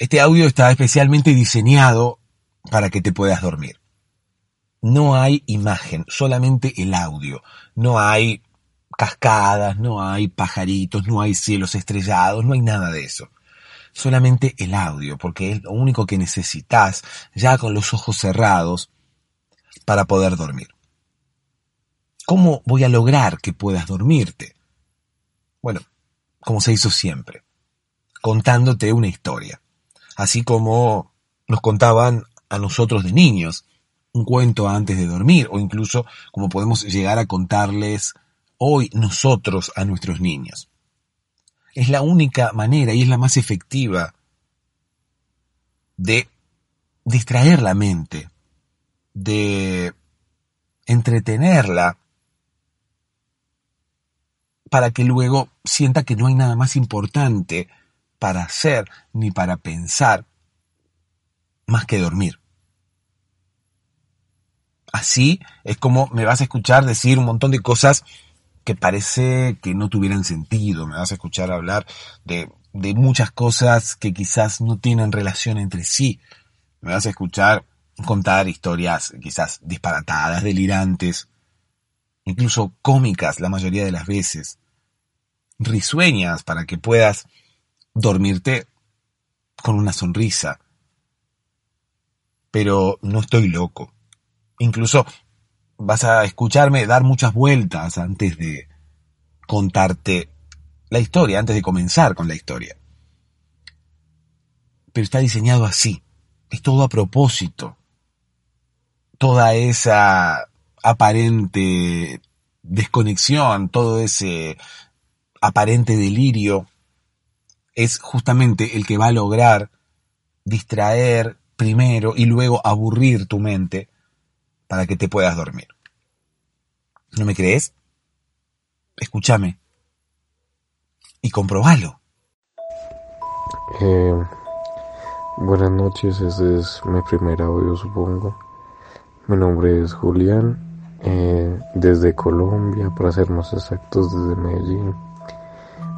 Este audio está especialmente diseñado para que te puedas dormir. No hay imagen, solamente el audio. No hay cascadas, no hay pajaritos, no hay cielos estrellados, no hay nada de eso. Solamente el audio, porque es lo único que necesitas ya con los ojos cerrados para poder dormir. ¿Cómo voy a lograr que puedas dormirte? Bueno, como se hizo siempre, contándote una historia así como nos contaban a nosotros de niños un cuento antes de dormir o incluso como podemos llegar a contarles hoy nosotros a nuestros niños. Es la única manera y es la más efectiva de distraer la mente, de entretenerla para que luego sienta que no hay nada más importante para hacer ni para pensar más que dormir. Así es como me vas a escuchar decir un montón de cosas que parece que no tuvieran sentido. Me vas a escuchar hablar de, de muchas cosas que quizás no tienen relación entre sí. Me vas a escuchar contar historias quizás disparatadas, delirantes, incluso cómicas la mayoría de las veces, risueñas para que puedas dormirte con una sonrisa. Pero no estoy loco. Incluso vas a escucharme dar muchas vueltas antes de contarte la historia, antes de comenzar con la historia. Pero está diseñado así. Es todo a propósito. Toda esa aparente desconexión, todo ese aparente delirio es justamente el que va a lograr distraer primero y luego aburrir tu mente para que te puedas dormir. ¿No me crees? Escúchame y comprobalo. Eh, buenas noches, este es mi primer audio supongo. Mi nombre es Julián, eh, desde Colombia, para ser más exactos, desde Medellín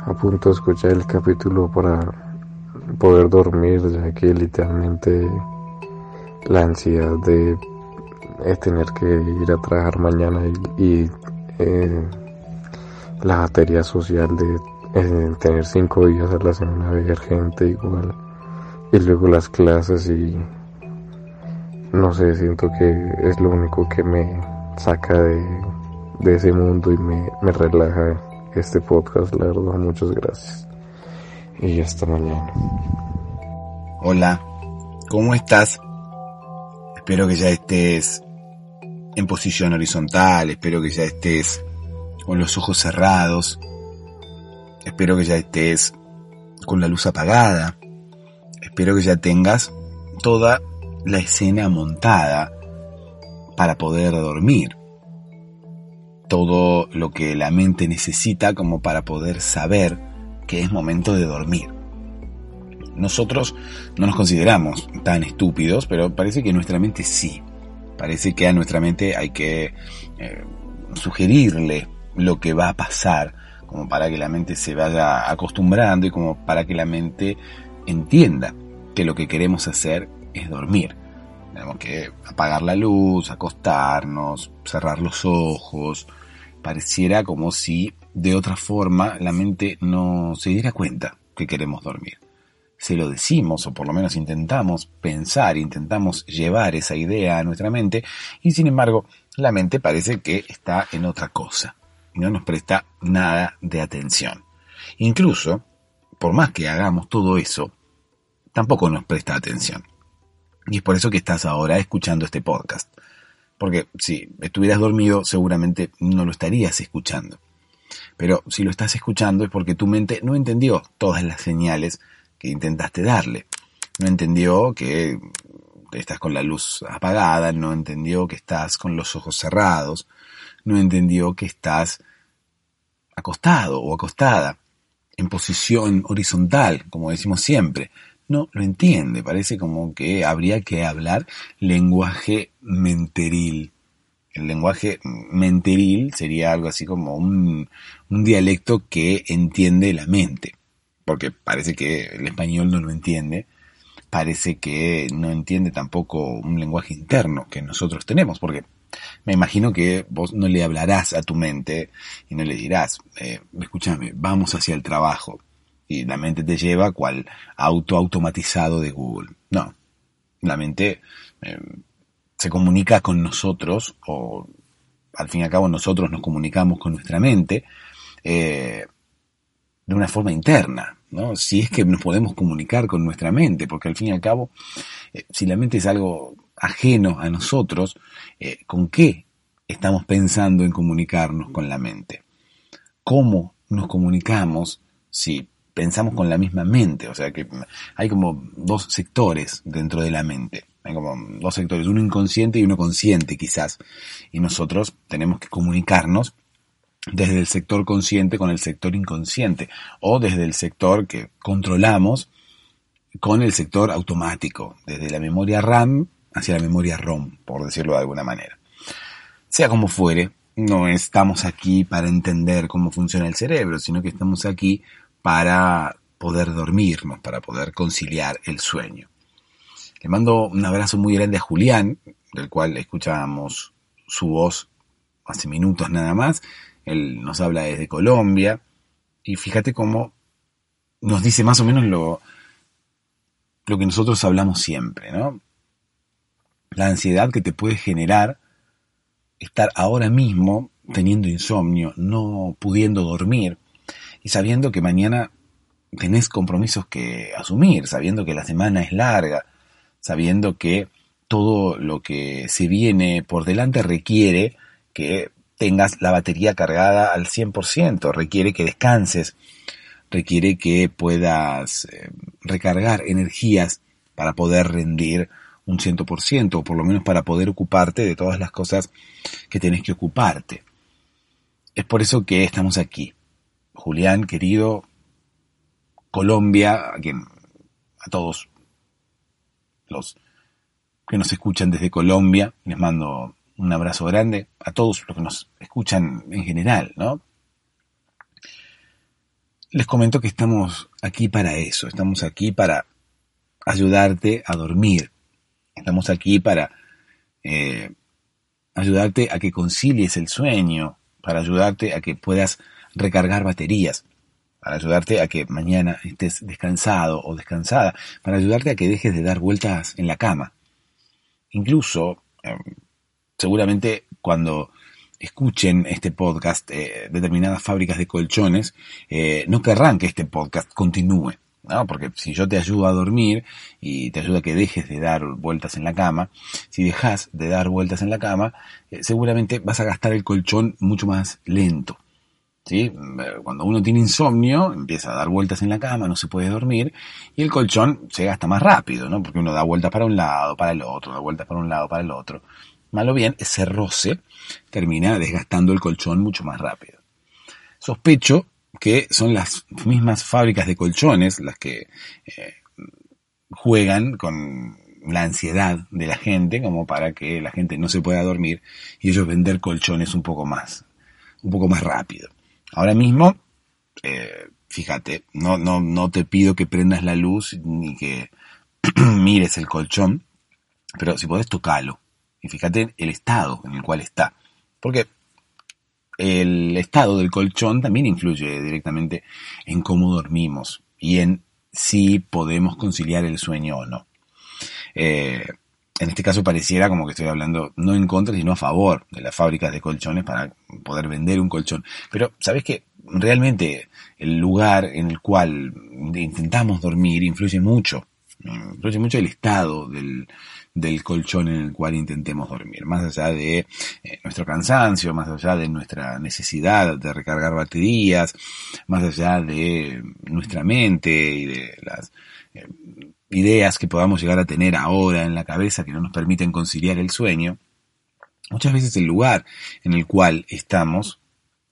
a punto de escuchar el capítulo para poder dormir, ya que literalmente la ansiedad de tener que ir a trabajar mañana y, eh, la batería social de eh, tener cinco días a la semana ver gente igual y luego las clases y no sé, siento que es lo único que me saca de, de ese mundo y me, me relaja este podcast, la verdad, muchas gracias. Y hasta mañana. Hola, ¿cómo estás? Espero que ya estés en posición horizontal, espero que ya estés con los ojos cerrados, espero que ya estés con la luz apagada, espero que ya tengas toda la escena montada para poder dormir todo lo que la mente necesita como para poder saber que es momento de dormir. Nosotros no nos consideramos tan estúpidos, pero parece que nuestra mente sí. Parece que a nuestra mente hay que eh, sugerirle lo que va a pasar, como para que la mente se vaya acostumbrando y como para que la mente entienda que lo que queremos hacer es dormir. Tenemos que apagar la luz, acostarnos, cerrar los ojos, pareciera como si de otra forma la mente no se diera cuenta que queremos dormir. Se lo decimos, o por lo menos intentamos pensar, intentamos llevar esa idea a nuestra mente, y sin embargo, la mente parece que está en otra cosa, no nos presta nada de atención. Incluso, por más que hagamos todo eso, tampoco nos presta atención. Y es por eso que estás ahora escuchando este podcast. Porque si estuvieras dormido seguramente no lo estarías escuchando. Pero si lo estás escuchando es porque tu mente no entendió todas las señales que intentaste darle. no entendió que estás con la luz apagada, no entendió que estás con los ojos cerrados, no entendió que estás acostado o acostada, en posición horizontal, como decimos siempre. No lo entiende, parece como que habría que hablar lenguaje menteril. El lenguaje menteril sería algo así como un, un dialecto que entiende la mente, porque parece que el español no lo entiende, parece que no entiende tampoco un lenguaje interno que nosotros tenemos, porque me imagino que vos no le hablarás a tu mente y no le dirás, eh, escúchame, vamos hacia el trabajo. Y la mente te lleva cual auto automatizado de Google. No, la mente eh, se comunica con nosotros, o al fin y al cabo nosotros nos comunicamos con nuestra mente, eh, de una forma interna, ¿no? Si es que nos podemos comunicar con nuestra mente, porque al fin y al cabo, eh, si la mente es algo ajeno a nosotros, ¿con qué estamos pensando en comunicarnos con la mente? ¿Cómo nos comunicamos si pensamos con la misma mente? O sea que hay como dos sectores dentro de la mente. Hay como dos sectores, uno inconsciente y uno consciente quizás. Y nosotros tenemos que comunicarnos desde el sector consciente con el sector inconsciente o desde el sector que controlamos con el sector automático, desde la memoria RAM hacia la memoria ROM, por decirlo de alguna manera. Sea como fuere, no estamos aquí para entender cómo funciona el cerebro, sino que estamos aquí para poder dormirnos, para poder conciliar el sueño. Le mando un abrazo muy grande a Julián, del cual escuchábamos su voz hace minutos nada más. Él nos habla desde Colombia y fíjate cómo nos dice más o menos lo, lo que nosotros hablamos siempre, ¿no? la ansiedad que te puede generar estar ahora mismo teniendo insomnio, no pudiendo dormir y sabiendo que mañana tenés compromisos que asumir, sabiendo que la semana es larga, sabiendo que todo lo que se viene por delante requiere que tengas la batería cargada al 100%, requiere que descanses, requiere que puedas eh, recargar energías para poder rendir un 100%, o por lo menos para poder ocuparte de todas las cosas que tenés que ocuparte. Es por eso que estamos aquí. Julián, querido, Colombia, a quien, a todos los que nos escuchan desde Colombia, les mando un abrazo grande, a todos los que nos escuchan en general, ¿no? Les comento que estamos aquí para eso, estamos aquí para ayudarte a dormir, Estamos aquí para eh, ayudarte a que concilies el sueño, para ayudarte a que puedas recargar baterías, para ayudarte a que mañana estés descansado o descansada, para ayudarte a que dejes de dar vueltas en la cama. Incluso, em, seguramente cuando escuchen este podcast eh, determinadas fábricas de colchones, eh, no querrán que este podcast continúe. ¿no? Porque si yo te ayudo a dormir y te ayudo a que dejes de dar vueltas en la cama, si dejas de dar vueltas en la cama, eh, seguramente vas a gastar el colchón mucho más lento. Cuando uno tiene insomnio, empieza a dar vueltas en la cama, no se puede dormir, y el colchón se gasta más rápido, ¿no? Porque uno da vueltas para un lado, para el otro, da vueltas para un lado, para el otro. Malo bien, ese roce termina desgastando el colchón mucho más rápido. Sospecho que son las mismas fábricas de colchones las que eh, juegan con la ansiedad de la gente como para que la gente no se pueda dormir y ellos vender colchones un poco más, un poco más rápido. Ahora mismo, eh, fíjate, no, no, no te pido que prendas la luz ni que mires el colchón, pero si podés tocarlo y fíjate el estado en el cual está. Porque el estado del colchón también influye directamente en cómo dormimos y en si podemos conciliar el sueño o no. Eh, en este caso pareciera como que estoy hablando no en contra, sino a favor de las fábricas de colchones para poder vender un colchón. Pero, ¿sabes que Realmente el lugar en el cual intentamos dormir influye mucho influye mucho el estado del, del colchón en el cual intentemos dormir, más allá de eh, nuestro cansancio, más allá de nuestra necesidad de recargar baterías, más allá de nuestra mente y de las eh, ideas que podamos llegar a tener ahora en la cabeza que no nos permiten conciliar el sueño, muchas veces el lugar en el cual estamos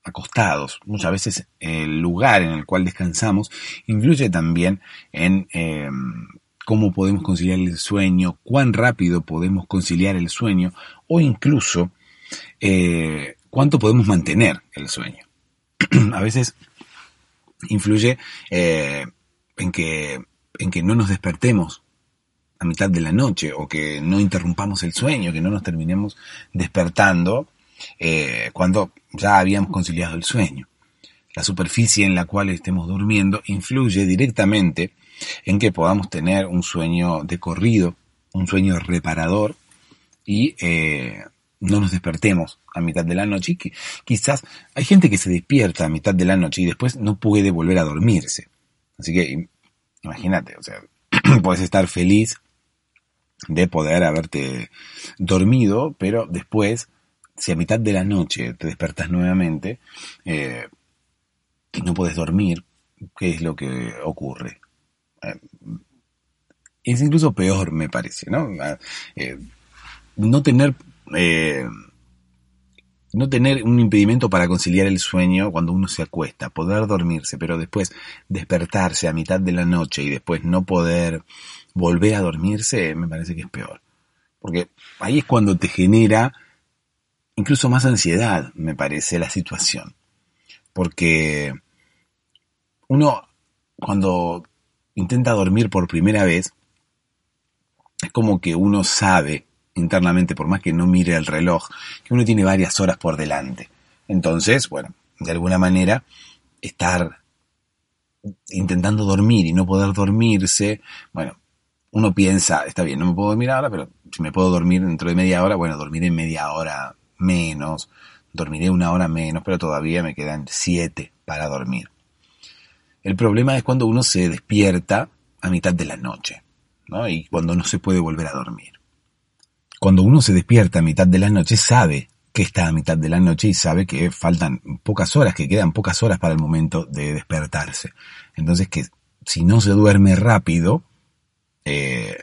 acostados, muchas veces el lugar en el cual descansamos influye también en eh, cómo podemos conciliar el sueño, cuán rápido podemos conciliar el sueño o incluso eh, cuánto podemos mantener el sueño. a veces influye eh, en, que, en que no nos despertemos a mitad de la noche o que no interrumpamos el sueño, que no nos terminemos despertando eh, cuando ya habíamos conciliado el sueño. La superficie en la cual estemos durmiendo influye directamente en que podamos tener un sueño de corrido, un sueño reparador y eh, no nos despertemos a mitad de la noche. Y quizás hay gente que se despierta a mitad de la noche y después no puede volver a dormirse. Así que imagínate, o sea, puedes estar feliz de poder haberte dormido, pero después, si a mitad de la noche te despertas nuevamente eh, y no puedes dormir, ¿qué es lo que ocurre? Eh, es incluso peor, me parece, ¿no? Ah, eh, no tener eh, no tener un impedimento para conciliar el sueño cuando uno se acuesta, poder dormirse, pero después despertarse a mitad de la noche y después no poder volver a dormirse, me parece que es peor. Porque ahí es cuando te genera incluso más ansiedad, me parece, la situación. Porque uno, cuando intenta dormir por primera vez, es como que uno sabe internamente, por más que no mire el reloj, que uno tiene varias horas por delante. Entonces, bueno, de alguna manera, estar intentando dormir y no poder dormirse, bueno, uno piensa, está bien, no me puedo dormir ahora, pero si me puedo dormir dentro de media hora, bueno, dormiré media hora menos, dormiré una hora menos, pero todavía me quedan siete para dormir. El problema es cuando uno se despierta a mitad de la noche, ¿no? Y cuando no se puede volver a dormir. Cuando uno se despierta a mitad de la noche, sabe que está a mitad de la noche y sabe que faltan pocas horas, que quedan pocas horas para el momento de despertarse. Entonces que si no se duerme rápido, eh,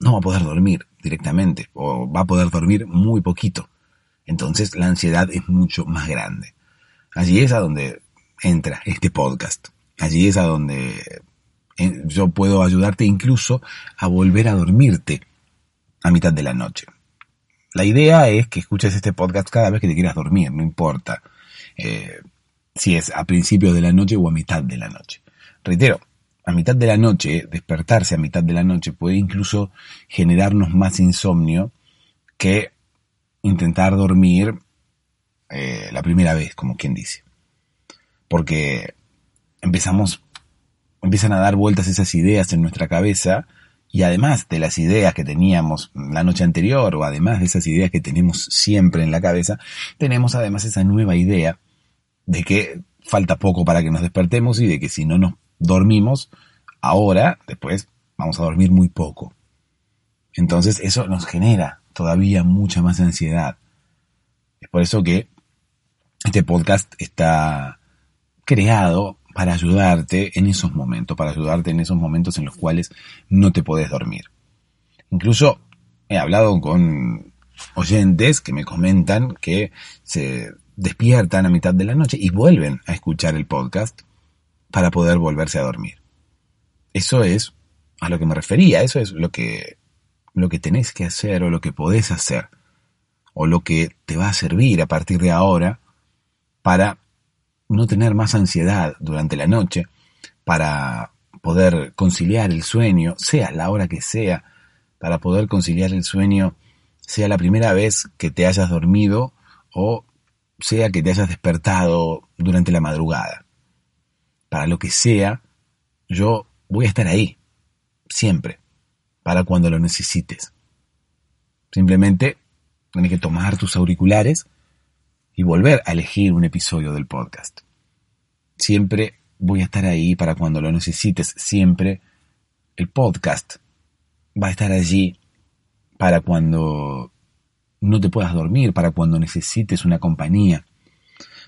no va a poder dormir directamente o va a poder dormir muy poquito. Entonces la ansiedad es mucho más grande. Allí es a donde entra este podcast. Allí es a donde eh, yo puedo ayudarte incluso a volver a dormirte a mitad de la noche. La idea es que escuches este podcast cada vez que te quieras dormir, no importa eh, si es a principios de la noche o a mitad de la noche. Reitero, a mitad de la noche, despertarse a mitad de la noche puede incluso generarnos más insomnio que intentar dormir eh, la primera vez, como quien dice porque empezamos, empiezan a dar vueltas esas ideas en nuestra cabeza y además de las ideas que teníamos la noche anterior o además de esas ideas que tenemos siempre en la cabeza, tenemos además esa nueva idea de que falta poco para que nos despertemos y de que si no nos dormimos ahora, después vamos a dormir muy poco. Entonces eso nos genera todavía mucha más ansiedad. Es por eso que este podcast está creado para ayudarte en esos momentos, para ayudarte en esos momentos en los cuales no te puedes dormir. Incluso he hablado con oyentes que me comentan que se despiertan a mitad de la noche y vuelven a escuchar el podcast para poder volverse a dormir. Eso es a lo que me refería, eso es lo que, lo que tenés que hacer o lo que podés hacer o lo que te va a servir a partir de ahora para no tener más ansiedad durante la noche, para poder conciliar el sueño, sea la hora que sea, para poder conciliar el sueño, sea la primera vez que te hayas dormido o sea que te hayas despertado durante la madrugada. Para lo que sea, yo voy a estar ahí, siempre, para cuando lo necesites. Simplemente tienes que tomar tus auriculares y volver a elegir un episodio del podcast. Siempre voy a estar ahí para cuando lo necesites, siempre el podcast va a estar allí para cuando no te puedas dormir, para cuando necesites una compañía,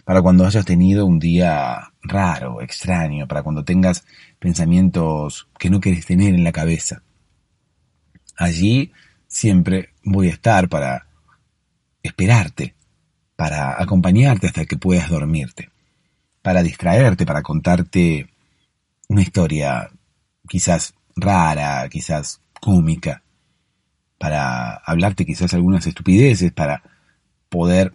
para cuando hayas tenido un día raro, extraño, para cuando tengas pensamientos que no quieres tener en la cabeza. Allí siempre voy a estar para esperarte, para acompañarte hasta que puedas dormirte, para distraerte, para contarte una historia quizás rara, quizás cómica, para hablarte quizás algunas estupideces, para poder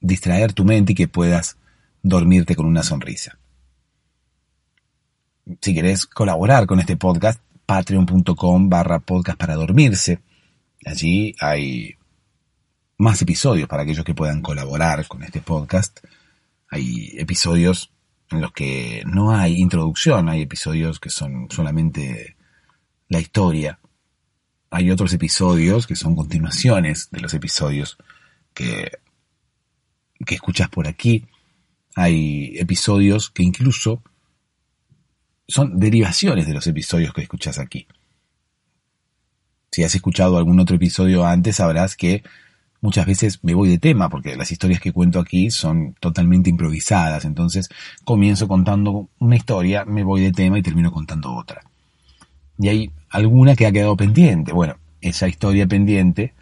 distraer tu mente y que puedas dormirte con una sonrisa. Si querés colaborar con este podcast, patreon.com barra podcast para dormirse. Allí hay más episodios para aquellos que puedan colaborar con este podcast. Hay episodios en los que no hay introducción, hay episodios que son solamente la historia. Hay otros episodios que son continuaciones de los episodios que, que escuchas por aquí. Hay episodios que incluso son derivaciones de los episodios que escuchas aquí. Si has escuchado algún otro episodio antes, sabrás que muchas veces me voy de tema, porque las historias que cuento aquí son totalmente improvisadas. Entonces comienzo contando una historia, me voy de tema y termino contando otra. Y hay alguna que ha quedado pendiente. Bueno, esa historia pendiente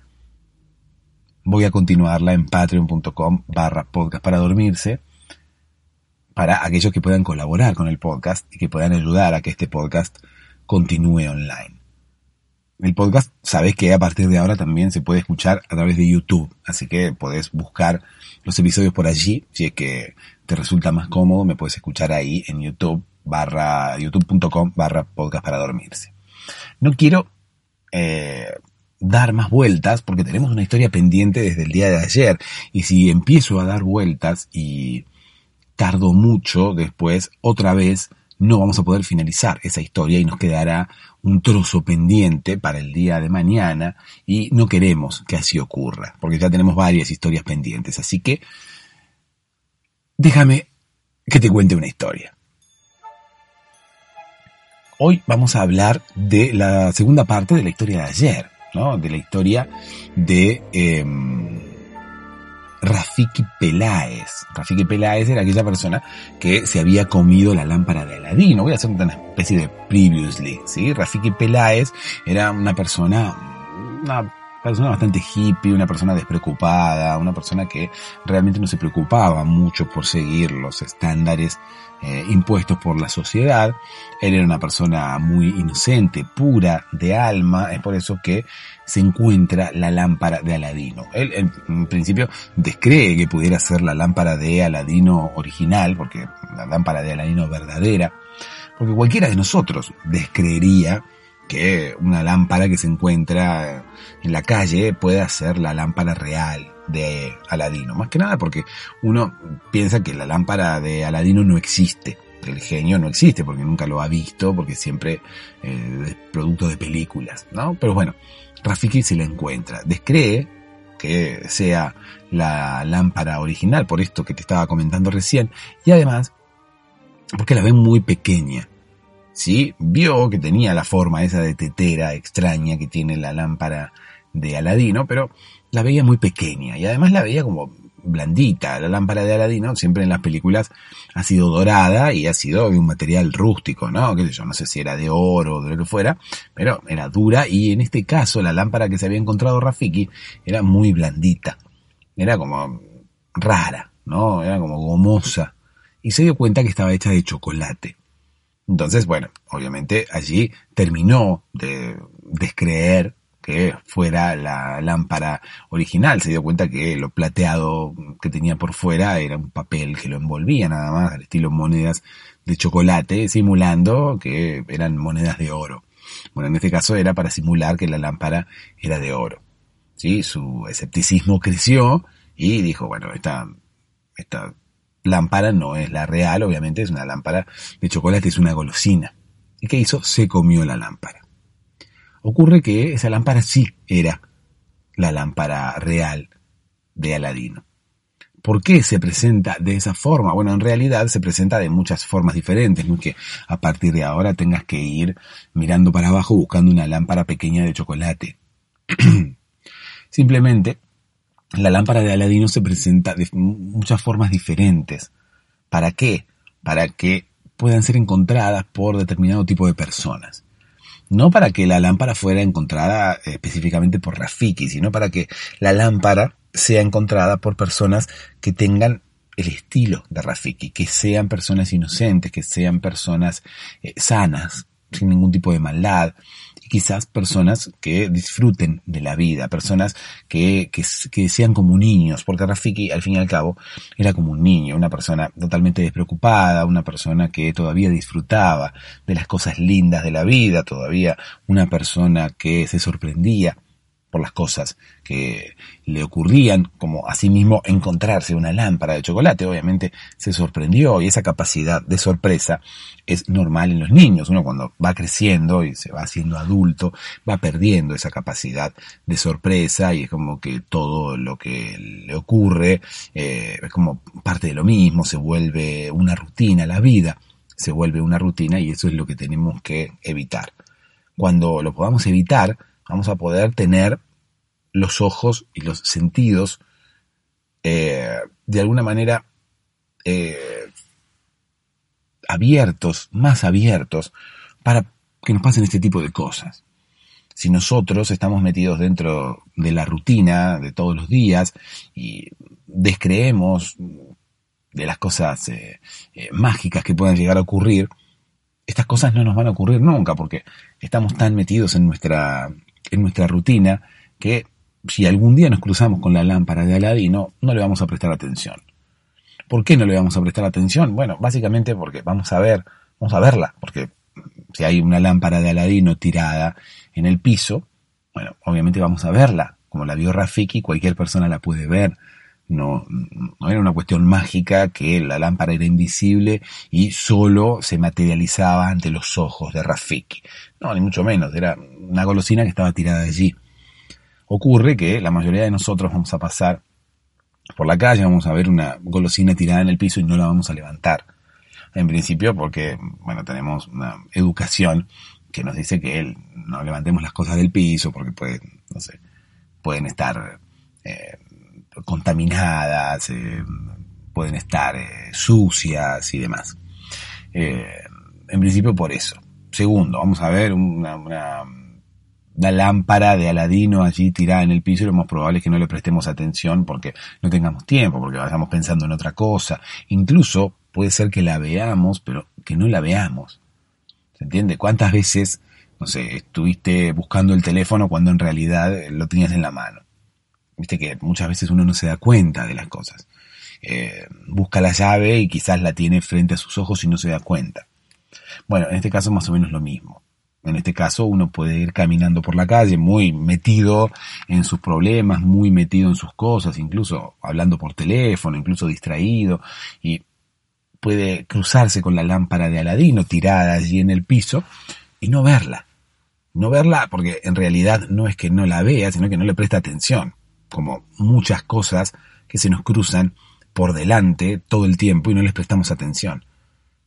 voy a continuarla en patreon.com barra podcast para dormirse para aquellos que puedan colaborar con el podcast y que puedan ayudar a que este podcast continúe online. El podcast, sabes que a partir de ahora también se puede escuchar a través de YouTube, así que podés buscar los episodios por allí, si es que te resulta más cómodo, me puedes escuchar ahí en YouTube barra youtube.com barra podcast para dormirse. No quiero eh, dar más vueltas porque tenemos una historia pendiente desde el día de ayer y si empiezo a dar vueltas y tardo mucho después, otra vez no vamos a poder finalizar esa historia y nos quedará un trozo pendiente para el día de mañana y no queremos que así ocurra, porque ya tenemos varias historias pendientes. Así que déjame que te cuente una historia. Hoy vamos a hablar de la segunda parte de la historia de ayer, ¿no? De la historia de... Em, Rafiki Peláez. Rafiki Peláez era aquella persona que se había comido la lámpara de Aladino. Voy a hacer una especie de previously, ¿sí? Rafiki Peláez era una persona, una persona bastante hippie, una persona despreocupada, una persona que realmente no se preocupaba mucho por seguir los estándares eh, impuestos por la sociedad. Él era una persona muy inocente, pura de alma, es por eso que se encuentra la lámpara de Aladino. Él en principio descree que pudiera ser la lámpara de Aladino original, porque la lámpara de Aladino verdadera, porque cualquiera de nosotros descreería que una lámpara que se encuentra en la calle pueda ser la lámpara real de Aladino. Más que nada porque uno piensa que la lámpara de Aladino no existe. El genio no existe porque nunca lo ha visto, porque siempre eh, es producto de películas, ¿no? Pero bueno, Rafiki se la encuentra. Descree que sea la lámpara original, por esto que te estaba comentando recién, y además porque la ve muy pequeña. ¿Sí? Vio que tenía la forma esa de tetera extraña que tiene la lámpara de Aladino, pero la veía muy pequeña y además la veía como blandita. La lámpara de Aladino siempre en las películas ha sido dorada y ha sido de un material rústico, ¿no? Que yo, no sé si era de oro o de lo que fuera, pero era dura y en este caso la lámpara que se había encontrado Rafiki era muy blandita. Era como rara, ¿no? Era como gomosa. Y se dio cuenta que estaba hecha de chocolate. Entonces, bueno, obviamente allí terminó de descreer que fuera la lámpara original. Se dio cuenta que lo plateado que tenía por fuera era un papel que lo envolvía nada más, al estilo monedas de chocolate, simulando que eran monedas de oro. Bueno, en este caso era para simular que la lámpara era de oro. ¿Sí? Su escepticismo creció y dijo, bueno, esta, esta lámpara no es la real, obviamente es una lámpara de chocolate, es una golosina. ¿Y qué hizo? Se comió la lámpara. Ocurre que esa lámpara sí era la lámpara real de Aladino. ¿Por qué se presenta de esa forma? Bueno, en realidad se presenta de muchas formas diferentes, no que a partir de ahora tengas que ir mirando para abajo buscando una lámpara pequeña de chocolate. Simplemente, la lámpara de Aladino se presenta de muchas formas diferentes. ¿Para qué? Para que puedan ser encontradas por determinado tipo de personas. No para que la lámpara fuera encontrada específicamente por Rafiki, sino para que la lámpara sea encontrada por personas que tengan el estilo de Rafiki, que sean personas inocentes, que sean personas eh, sanas, sin ningún tipo de maldad, y quizás personas que disfruten de la vida, personas que, que, que, sean como niños, porque Rafiki al fin y al cabo era como un niño, una persona totalmente despreocupada, una persona que todavía disfrutaba de las cosas lindas de la vida, todavía una persona que se sorprendía las cosas que le ocurrían, como asimismo encontrarse una lámpara de chocolate, obviamente se sorprendió y esa capacidad de sorpresa es normal en los niños. Uno cuando va creciendo y se va haciendo adulto, va perdiendo esa capacidad de sorpresa y es como que todo lo que le ocurre eh, es como parte de lo mismo, se vuelve una rutina, la vida se vuelve una rutina y eso es lo que tenemos que evitar. Cuando lo podamos evitar, vamos a poder tener los ojos y los sentidos eh, de alguna manera eh, abiertos, más abiertos, para que nos pasen este tipo de cosas. Si nosotros estamos metidos dentro de la rutina de todos los días y descreemos de las cosas eh, mágicas que puedan llegar a ocurrir, estas cosas no nos van a ocurrir nunca porque estamos tan metidos en nuestra, en nuestra rutina que si algún día nos cruzamos con la lámpara de Aladino, no le vamos a prestar atención. ¿Por qué no le vamos a prestar atención? Bueno, básicamente porque vamos a ver, vamos a verla, porque si hay una lámpara de Aladino tirada en el piso, bueno, obviamente vamos a verla. Como la vio Rafiki, cualquier persona la puede ver. No, no era una cuestión mágica que la lámpara era invisible y solo se materializaba ante los ojos de Rafiki. No, ni mucho menos, era una golosina que estaba tirada allí. Ocurre que la mayoría de nosotros vamos a pasar por la calle, vamos a ver una golosina tirada en el piso y no la vamos a levantar. En principio porque, bueno, tenemos una educación que nos dice que no levantemos las cosas del piso porque pueden, no sé, pueden estar eh, contaminadas, eh, pueden estar eh, sucias y demás. en principio por eso. Segundo, vamos a ver una la lámpara de Aladino allí tirada en el piso y lo más probable es que no le prestemos atención porque no tengamos tiempo, porque vayamos pensando en otra cosa. Incluso puede ser que la veamos, pero que no la veamos. ¿Se entiende? ¿Cuántas veces, no sé, estuviste buscando el teléfono cuando en realidad lo tenías en la mano? Viste que muchas veces uno no se da cuenta de las cosas. Eh, busca la llave y quizás la tiene frente a sus ojos y no se da cuenta. Bueno, en este caso más o menos lo mismo. En este caso uno puede ir caminando por la calle muy metido en sus problemas, muy metido en sus cosas, incluso hablando por teléfono, incluso distraído, y puede cruzarse con la lámpara de Aladino tirada allí en el piso y no verla. No verla porque en realidad no es que no la vea, sino que no le presta atención, como muchas cosas que se nos cruzan por delante todo el tiempo y no les prestamos atención,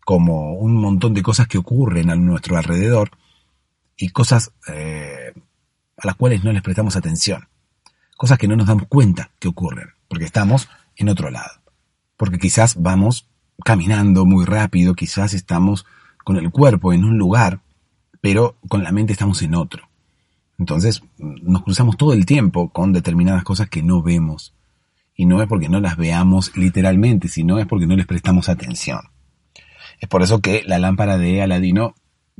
como un montón de cosas que ocurren a nuestro alrededor y cosas eh, a las cuales no les prestamos atención. Cosas que no nos damos cuenta que ocurren, porque estamos en otro lado. Porque quizás vamos caminando muy rápido, quizás estamos con el cuerpo en un lugar, pero con la mente estamos en otro. Entonces nos cruzamos todo el tiempo con determinadas cosas que no vemos. Y no es porque no las veamos literalmente, sino es porque no les prestamos atención. Es por eso que la lámpara de Aladino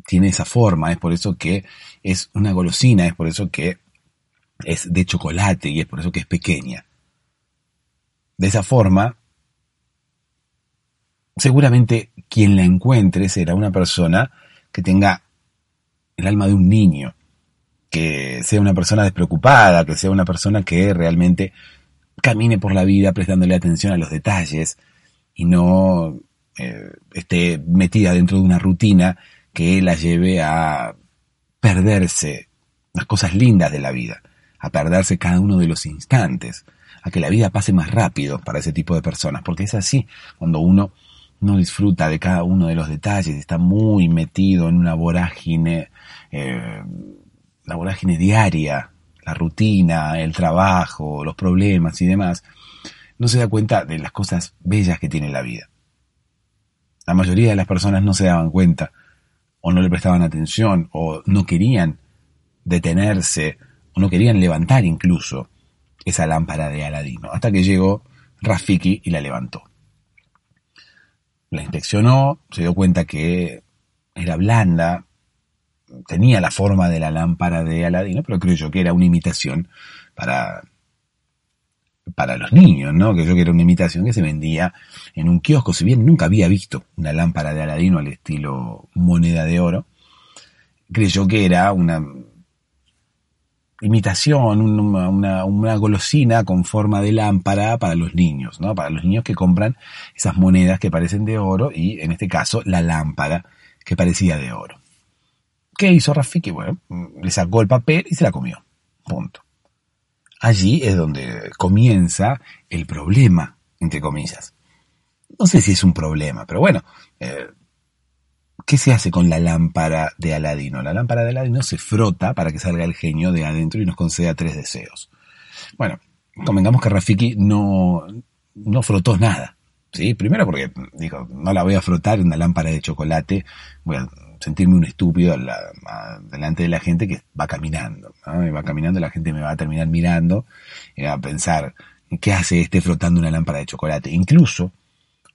tiene esa forma, es por eso que es una golosina, es por eso que es de chocolate y es por eso que es pequeña. De esa forma, seguramente quien la encuentre será una persona que tenga el alma de un niño, que sea una persona despreocupada, que sea una persona que realmente camine por la vida prestándole atención a los detalles y no eh, esté metida dentro de una rutina que la lleve a perderse las cosas lindas de la vida, a perderse cada uno de los instantes, a que la vida pase más rápido para ese tipo de personas, porque es así, cuando uno no disfruta de cada uno de los detalles, está muy metido en una vorágine, eh, la vorágine diaria, la rutina, el trabajo, los problemas y demás, no se da cuenta de las cosas bellas que tiene la vida. La mayoría de las personas no se daban cuenta, o no le prestaban atención, o no querían detenerse, o no querían levantar incluso esa lámpara de Aladino, hasta que llegó Rafiki y la levantó. La inspeccionó, se dio cuenta que era blanda, tenía la forma de la lámpara de Aladino, pero creyó que era una imitación para, para los niños, ¿no? Creyó que era una imitación que se vendía en un kiosco, si bien nunca había visto una lámpara de Aladino al estilo moneda de oro, creyó que era una imitación, una, una, golosina con forma de lámpara para los niños, ¿no? Para los niños que compran esas monedas que parecen de oro y en este caso la lámpara que parecía de oro. ¿Qué hizo Rafiki? Bueno, le sacó el papel y se la comió. Punto. Allí es donde comienza el problema, entre comillas. No sé si es un problema, pero bueno, eh, ¿Qué se hace con la lámpara de Aladino? La lámpara de Aladino se frota para que salga el genio de adentro y nos conceda tres deseos. Bueno, convengamos que Rafiki no, no frotó nada. ¿sí? Primero porque, dijo, no la voy a frotar en una lámpara de chocolate, sentirme un estúpido delante de la gente que va caminando. Y va caminando, la gente me va a terminar mirando y va a pensar, ¿qué hace este frotando una lámpara de chocolate? Incluso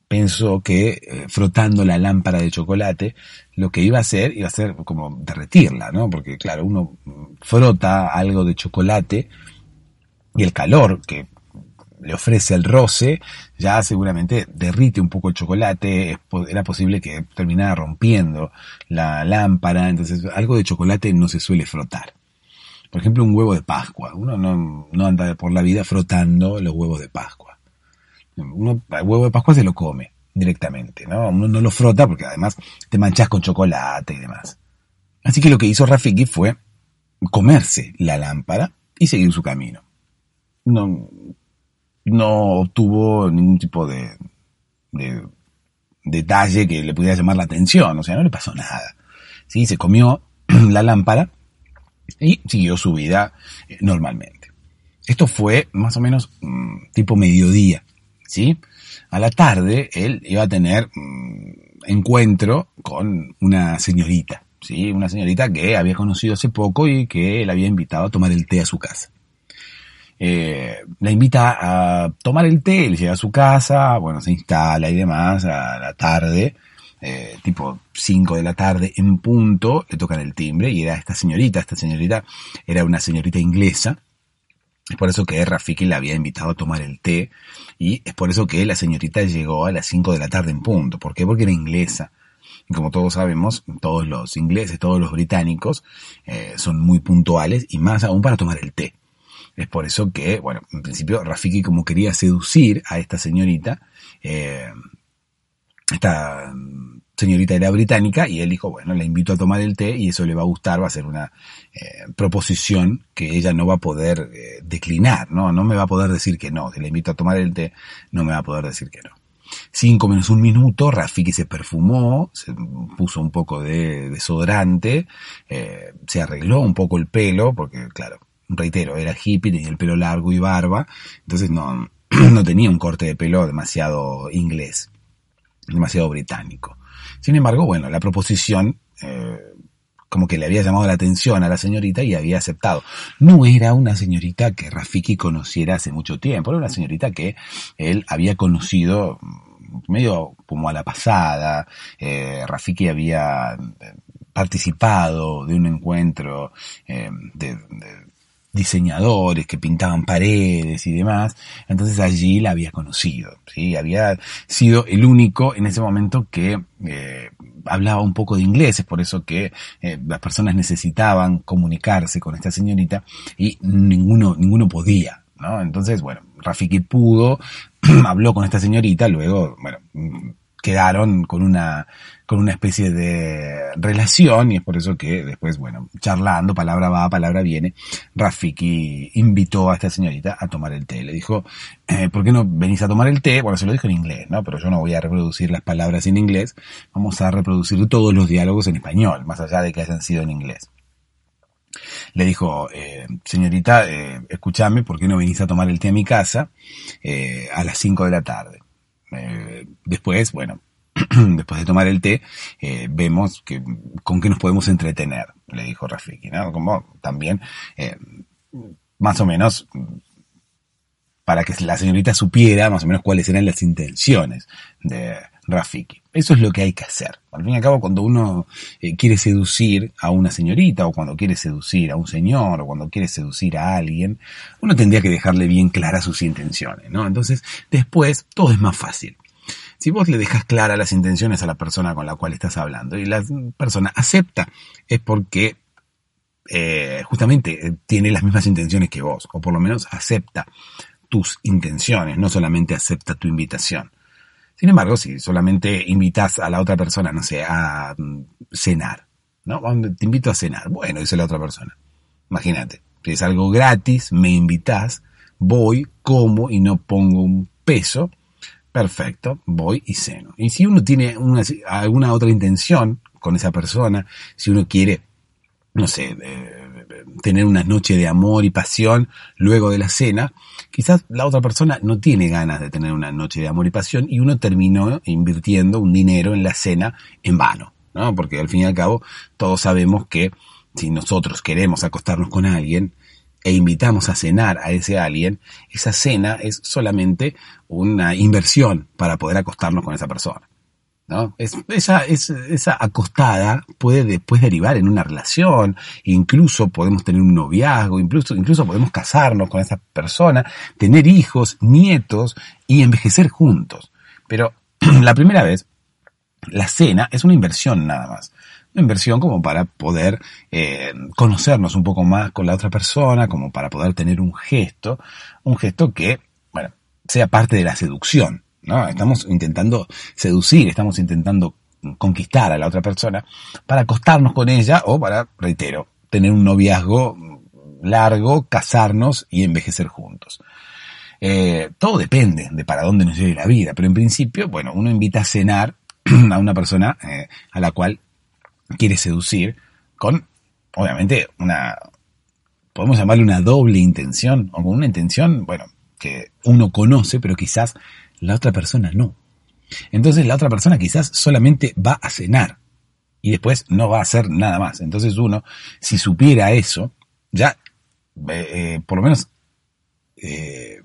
pensó que eh, frotando la lámpara de chocolate, lo que iba a hacer iba a ser como derretirla, ¿no? Porque claro, uno frota algo de chocolate y el calor que le ofrece el roce ya seguramente derrite un poco el chocolate, era posible que terminara rompiendo la lámpara, entonces algo de chocolate no se suele frotar. Por ejemplo, un huevo de Pascua. Uno no, no anda por la vida frotando los huevos de Pascua. Uno el huevo de Pascua se lo come directamente, ¿no? Uno no lo frota porque además te manchas con chocolate y demás. Así que lo que hizo Rafiki fue comerse la lámpara y seguir su camino. No, no obtuvo ningún tipo de, de detalle que le pudiera llamar la atención, o sea, no le pasó nada. Sí, se comió la lámpara y siguió su vida eh, normalmente. Esto fue más o menos mm, tipo mediodía ¿sí? A la tarde él iba a tener mm, encuentro con una señorita, ¿sí? Una señorita que había conocido hace poco y que él había invitado a tomar el té a su casa. Eh, la invita a tomar el té, él llega a su casa, bueno, se instala y demás a la tarde, eh, tipo 5 de la tarde en punto, le tocan el timbre y era esta señorita, esta señorita era una señorita inglesa, es por eso que Rafiki la había invitado a tomar el té y es por eso que la señorita llegó a las 5 de la tarde en punto. ¿Por qué? Porque era inglesa. Y como todos sabemos, todos los ingleses, todos los británicos eh, son muy puntuales y más aún para tomar el té. Es por eso que, bueno, en principio Rafiki como quería seducir a esta señorita, eh, esta señorita era británica y él dijo, bueno, la invito a tomar el té y eso le va a gustar, va a ser una eh, proposición que ella no va a poder eh, declinar, ¿no? No me va a poder decir que no, si la invito a tomar el té, no me va a poder decir que no. Cinco menos un minuto, Rafiki se perfumó, se puso un poco de desodorante, se arregló un poco el pelo, porque claro, reitero, era hippie, tenía el pelo largo y barba, entonces no, no tenía un corte de pelo demasiado inglés, demasiado británico. Sin embargo, bueno, la proposición eh, como que le había llamado la atención a la señorita y había aceptado. No era una señorita que Rafiki conociera hace mucho tiempo, era una señorita que él había conocido medio como a la pasada. Eh, Rafiki había eh, participado de un encuentro de, diseñadores que pintaban paredes y demás, entonces allí la había conocido, ¿sí? Había sido el único en ese momento que eh, hablaba un poco de inglés, es por eso que eh, las personas necesitaban comunicarse con esta señorita y ninguno, ninguno podía, ¿no? Entonces, bueno, Rafiki pudo, habló con esta señorita, luego, bueno, quedaron con una, con una especie de relación y es por eso que después, bueno, charlando, palabra va, palabra viene, Rafiki invitó a esta señorita a tomar el té. Le dijo, eh, ¿por qué no venís a tomar el té? Bueno, se lo dijo en inglés, ¿no? Pero yo no voy a reproducir las palabras en inglés, vamos a reproducir todos los diálogos en español, más allá de que hayan sido en inglés. Le dijo, eh, señorita, eh, escúchame, ¿por qué no venís a tomar el té a mi casa eh, a las 5 de la tarde? Eh, después, bueno, después de tomar el té, eh, vemos que con qué nos podemos entretener, le dijo Rafiki, ¿no? Como también, eh, más o menos, para que la señorita supiera más o menos cuáles eran las intenciones de Rafiki. Eso es lo que hay que hacer. Al fin y al cabo, cuando uno eh, quiere seducir a una señorita, o cuando quiere seducir a un señor, o cuando quiere seducir a alguien, uno tendría que dejarle bien claras sus intenciones, ¿no? Entonces, después, todo es más fácil. Si vos le dejas claras las intenciones a la persona con la cual estás hablando y la persona acepta, es porque eh, justamente eh, tiene las mismas intenciones que vos, o por lo menos acepta tus intenciones, no solamente acepta tu invitación. Sin embargo, si solamente invitas a la otra persona, no sé, a mm, cenar, ¿no? Te invito a cenar. Bueno, dice la otra persona. Imagínate, si es algo gratis, me invitas, voy, como y no pongo un peso, perfecto, voy y ceno. Y si uno tiene una, alguna otra intención con esa persona, si uno quiere, no sé, eh, tener una noche de amor y pasión luego de la cena, quizás la otra persona no tiene ganas de tener una noche de amor y pasión y uno terminó invirtiendo un dinero en la cena en vano, ¿no? Porque al fin y al cabo todos sabemos que si nosotros queremos acostarnos con alguien e invitamos a cenar a ese alguien, esa cena es solamente una inversión para poder acostarnos con esa persona. ¿No? Es, esa, es, esa acostada puede después derivar en una relación, incluso podemos tener un noviazgo, incluso, incluso podemos casarnos con esa persona, tener hijos, nietos y envejecer juntos. Pero la primera vez, la cena es una inversión nada más. Una inversión como para poder eh, conocernos un poco más con la otra persona, como para poder tener un gesto, un gesto que, bueno, sea parte de la seducción. ¿No? Estamos intentando seducir, estamos intentando conquistar a la otra persona para acostarnos con ella o para, reitero, tener un noviazgo largo, casarnos y envejecer juntos. Eh, todo depende de para dónde nos lleve la vida, pero en principio, bueno, uno invita a cenar a una persona eh, a la cual quiere seducir con, obviamente, una, podemos llamarle una doble intención, o con una intención, bueno, que uno conoce, pero quizás la otra persona no. Entonces la otra persona quizás solamente va a cenar y después no va a hacer nada más. Entonces uno, si supiera eso, ya eh, eh, por lo menos eh,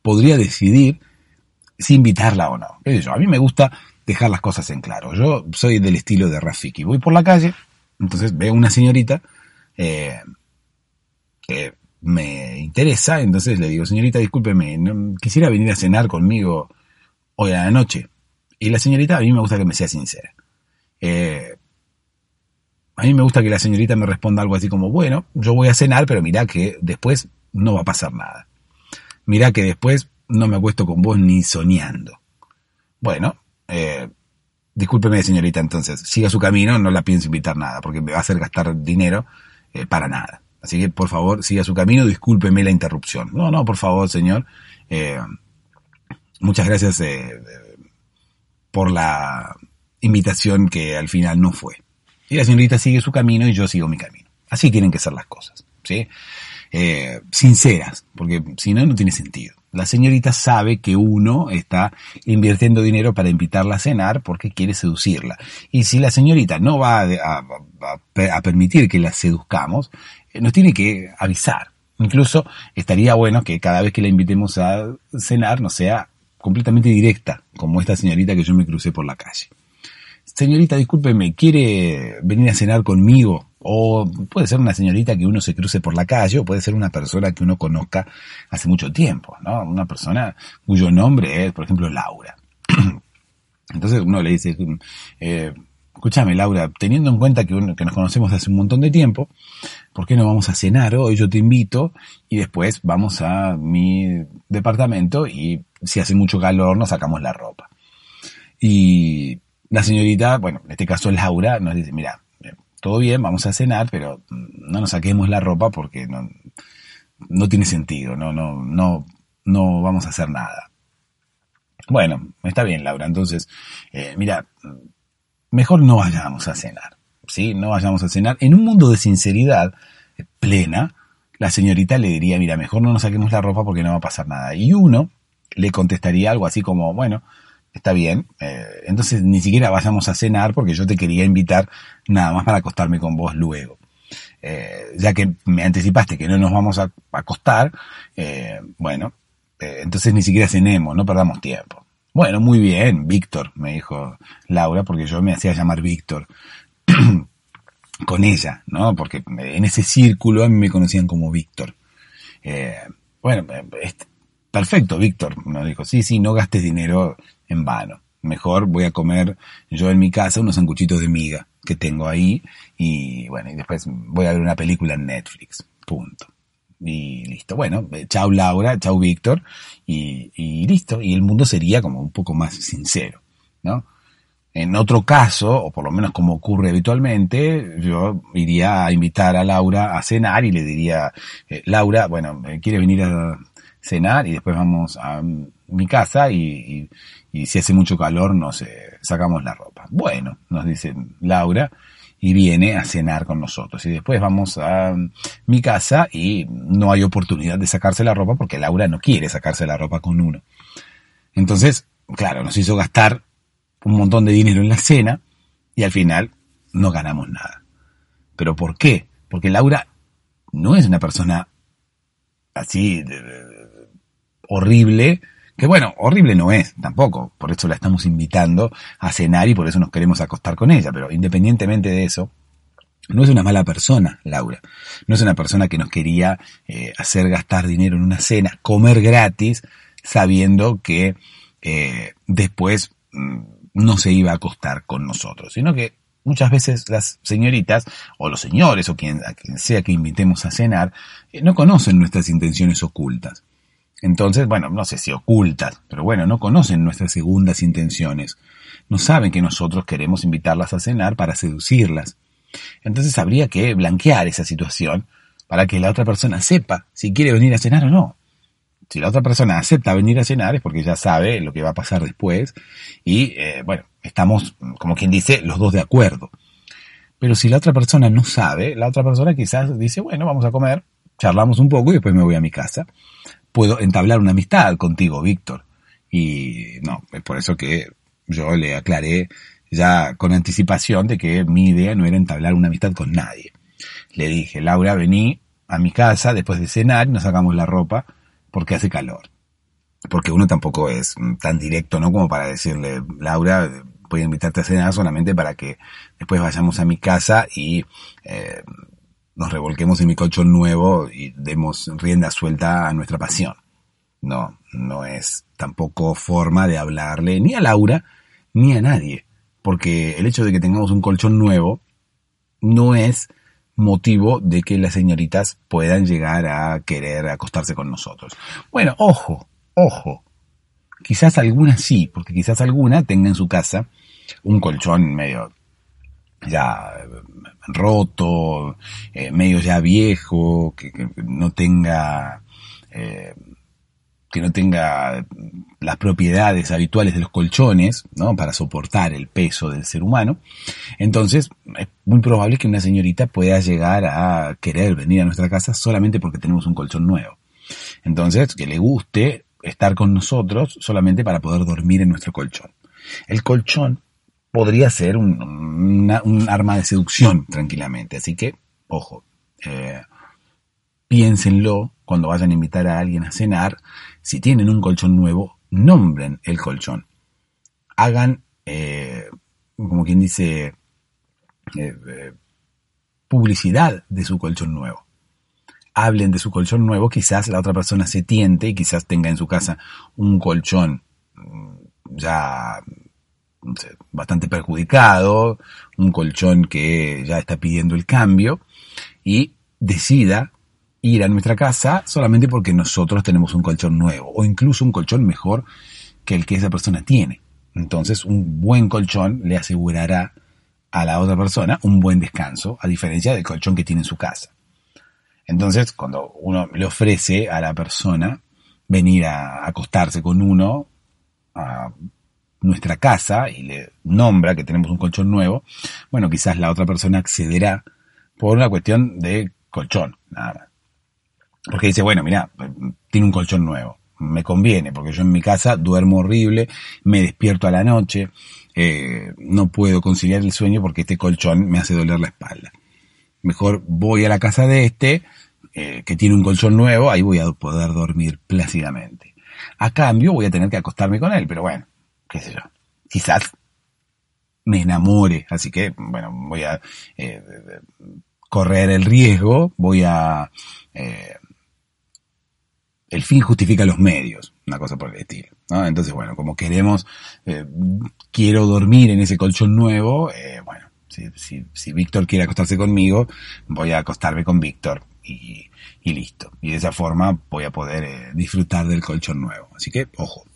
podría decidir si invitarla o no. A mí me gusta dejar las cosas en claro. Yo soy del estilo de Rafiki. Voy por la calle, entonces veo una señorita que me interesa, entonces le digo, señorita, discúlpeme, quisiera venir a cenar conmigo hoy a la noche. Y la señorita, a mí me gusta que me sea sincera. Eh, a mí me gusta que la señorita me responda algo así como, bueno, yo voy a cenar, pero mira que después no va a pasar nada. Mira que después no me acuesto con vos ni soñando. Bueno, eh, discúlpeme señorita entonces, siga su camino, no la pienso invitar nada, porque me va a hacer gastar dinero eh, para nada. Así que, por favor, siga su camino, discúlpeme la interrupción. No, no, por favor, señor. Eh, muchas gracias eh, por la invitación que al final no fue. Y la señorita sigue su camino y yo sigo mi camino. Así tienen que ser las cosas, ¿sí? Eh, sinceras, porque si no, no tiene sentido. La señorita sabe que uno está invirtiendo dinero para invitarla a cenar porque quiere seducirla. Y si la señorita no va a, permitir que la seduzcamos, nos tiene que avisar. Incluso estaría bueno que cada vez que la invitemos a cenar no sea completamente directa, como esta señorita que yo me crucé por la calle. Señorita, discúlpeme, ¿quiere venir a cenar conmigo? O puede ser una señorita que uno se cruce por la calle, o puede ser una persona que uno conozca hace mucho tiempo, ¿no? Una persona cuyo nombre es, por ejemplo, Laura. Entonces uno le dice, eh, escúchame Laura, teniendo en cuenta que, que nos conocemos hace un montón de tiempo, ¿por qué no vamos a cenar hoy? Yo te invito y después vamos a mi departamento y si hace mucho calor nos sacamos la ropa. Y la señorita, bueno, en este caso Laura, nos dice, mira, todo bien, vamos a cenar, pero no nos saquemos la ropa porque no, no tiene sentido, no, no, no, no vamos a hacer nada. Bueno, está bien, Laura. Entonces, eh, mira, mejor no vayamos a cenar. ¿Sí? No vayamos a cenar. En un mundo de sinceridad plena, la señorita le diría, mira, mejor no nos saquemos la ropa porque no va a pasar nada. Y uno le contestaría algo así como, bueno, está bien, eh, entonces ni siquiera vayamos a cenar porque yo te quería invitar nada más para acostarme con vos luego. Eh, ya que me anticipaste que no nos vamos a acostar, eh, bueno, entonces ni siquiera cenemos, no perdamos tiempo. Bueno, muy bien, Víctor, me dijo Laura, porque yo me hacía llamar Víctor con ella, ¿no? Porque en ese círculo a mí me conocían como Víctor. bueno, perfecto, Víctor, me dijo, sí, sí, no gastes dinero en vano. Mejor voy a comer yo en mi casa unos sanguchitos de miga que tengo ahí y bueno, y después voy a ver una película en Netflix. Punto. Y listo. Bueno, eh, chau Laura, chau Víctor y, y listo. Y el mundo sería como un poco más sincero, ¿no? En otro caso, o por lo menos como ocurre habitualmente, yo iría a invitar a Laura a cenar y le diría, eh, Laura, bueno, eh, ¿quiere venir a cenar? Y después vamos a mi casa y, y si hace mucho calor nos sacamos la ropa. Bueno, nos dice Laura y viene a cenar con nosotros. Y después vamos a mi casa y no hay oportunidad de sacarse la ropa porque Laura no quiere sacarse la ropa con uno. Entonces, claro, nos hizo gastar un montón de dinero en la cena y al final no ganamos nada. ¿Pero por qué? Porque Laura no es una persona así horrible que bueno, horrible no es tampoco, por eso la estamos invitando a cenar y por eso nos queremos acostar con ella, pero independientemente de eso, no es una mala persona, Laura. No es una persona que nos quería eh, hacer gastar dinero en una cena, comer gratis, sabiendo que eh, después mm, no se iba a acostar con nosotros, sino que muchas veces las señoritas o los señores o quien, quien sea que invitemos a cenar eh, no conocen nuestras intenciones ocultas. Entonces, bueno, no sé si ocultas, pero bueno, no conocen nuestras segundas intenciones. No saben que nosotros queremos invitarlas a cenar para seducirlas. Entonces habría que blanquear esa situación para que la otra persona sepa si quiere venir a cenar o no. Si la otra persona acepta venir a cenar es porque ya sabe lo que va a pasar después y, eh, bueno, estamos, como quien dice, los dos de acuerdo. Pero si la otra persona no sabe, la otra persona quizás dice, bueno, vamos a comer, charlamos un poco y después me voy a mi casa puedo entablar una amistad contigo, Víctor. Y no, es por eso que yo le aclaré ya con anticipación de que mi idea no era entablar una amistad con nadie. Le dije, Laura, vení a mi casa después de cenar y nos sacamos la ropa porque hace calor. Porque uno tampoco es tan directo, ¿no? Como para decirle, Laura, voy a invitarte a cenar solamente para que después vayamos a mi casa y eh, nos revolquemos en mi colchón nuevo y demos rienda suelta a nuestra pasión. No, no es tampoco forma de hablarle ni a Laura ni a nadie, porque el hecho de que tengamos un colchón nuevo no es motivo de que las señoritas puedan llegar a querer acostarse con nosotros. Bueno, ojo, ojo. Quizás alguna sí, porque quizás alguna tenga en su casa un colchón medio ya roto, eh, medio ya viejo, que, no tenga eh, que no tenga las propiedades habituales de los colchones, ¿no? Para soportar el peso del ser humano. Entonces, es muy probable que una señorita pueda llegar a querer venir a nuestra casa solamente porque tenemos un colchón nuevo. Entonces, que le guste estar con nosotros solamente para poder dormir en nuestro colchón. El colchón podría ser un, arma de seducción tranquilamente. Así que, ojo, eh, piénsenlo cuando vayan a invitar a alguien a cenar. Si tienen un colchón nuevo, nombren el colchón. Hagan, eh, como quien dice, eh, publicidad de su colchón nuevo. Hablen de su colchón nuevo, quizás la otra persona se tiente y quizás tenga en su casa un colchón mm, ya bastante perjudicado, un colchón que ya está pidiendo el cambio y decida ir a nuestra casa solamente porque nosotros tenemos un colchón nuevo o incluso un colchón mejor que el que esa persona tiene. Entonces, un buen colchón le asegurará a la otra persona un buen descanso, a diferencia del colchón que tiene en su casa. Entonces, cuando uno le ofrece a la persona venir a acostarse con uno a nuestra casa y le nombra que tenemos un colchón nuevo, bueno, quizás la otra persona accederá por una cuestión de colchón, nada más. Porque dice, bueno, mira, tiene un colchón nuevo, me conviene, porque yo en mi casa duermo horrible, me despierto a la noche, eh, no puedo conciliar el sueño porque este colchón me hace doler la espalda. Mejor voy a la casa de este, eh, que tiene un colchón nuevo, ahí voy a poder dormir plácidamente. A cambio voy a tener que acostarme con él, pero bueno, qué sé yo. Quizás me enamore, así que, bueno, voy a eh, correr el riesgo, voy a... Eh, el fin justifica los medios, una cosa por el estilo. Entonces, bueno, como queremos, eh, quiero dormir en ese colchón nuevo, eh, bueno, si, si, si Víctor quiere acostarse conmigo, voy a acostarme con Víctor y, y listo. Y de esa forma voy a poder eh, disfrutar del colchón nuevo. Así que, ojo,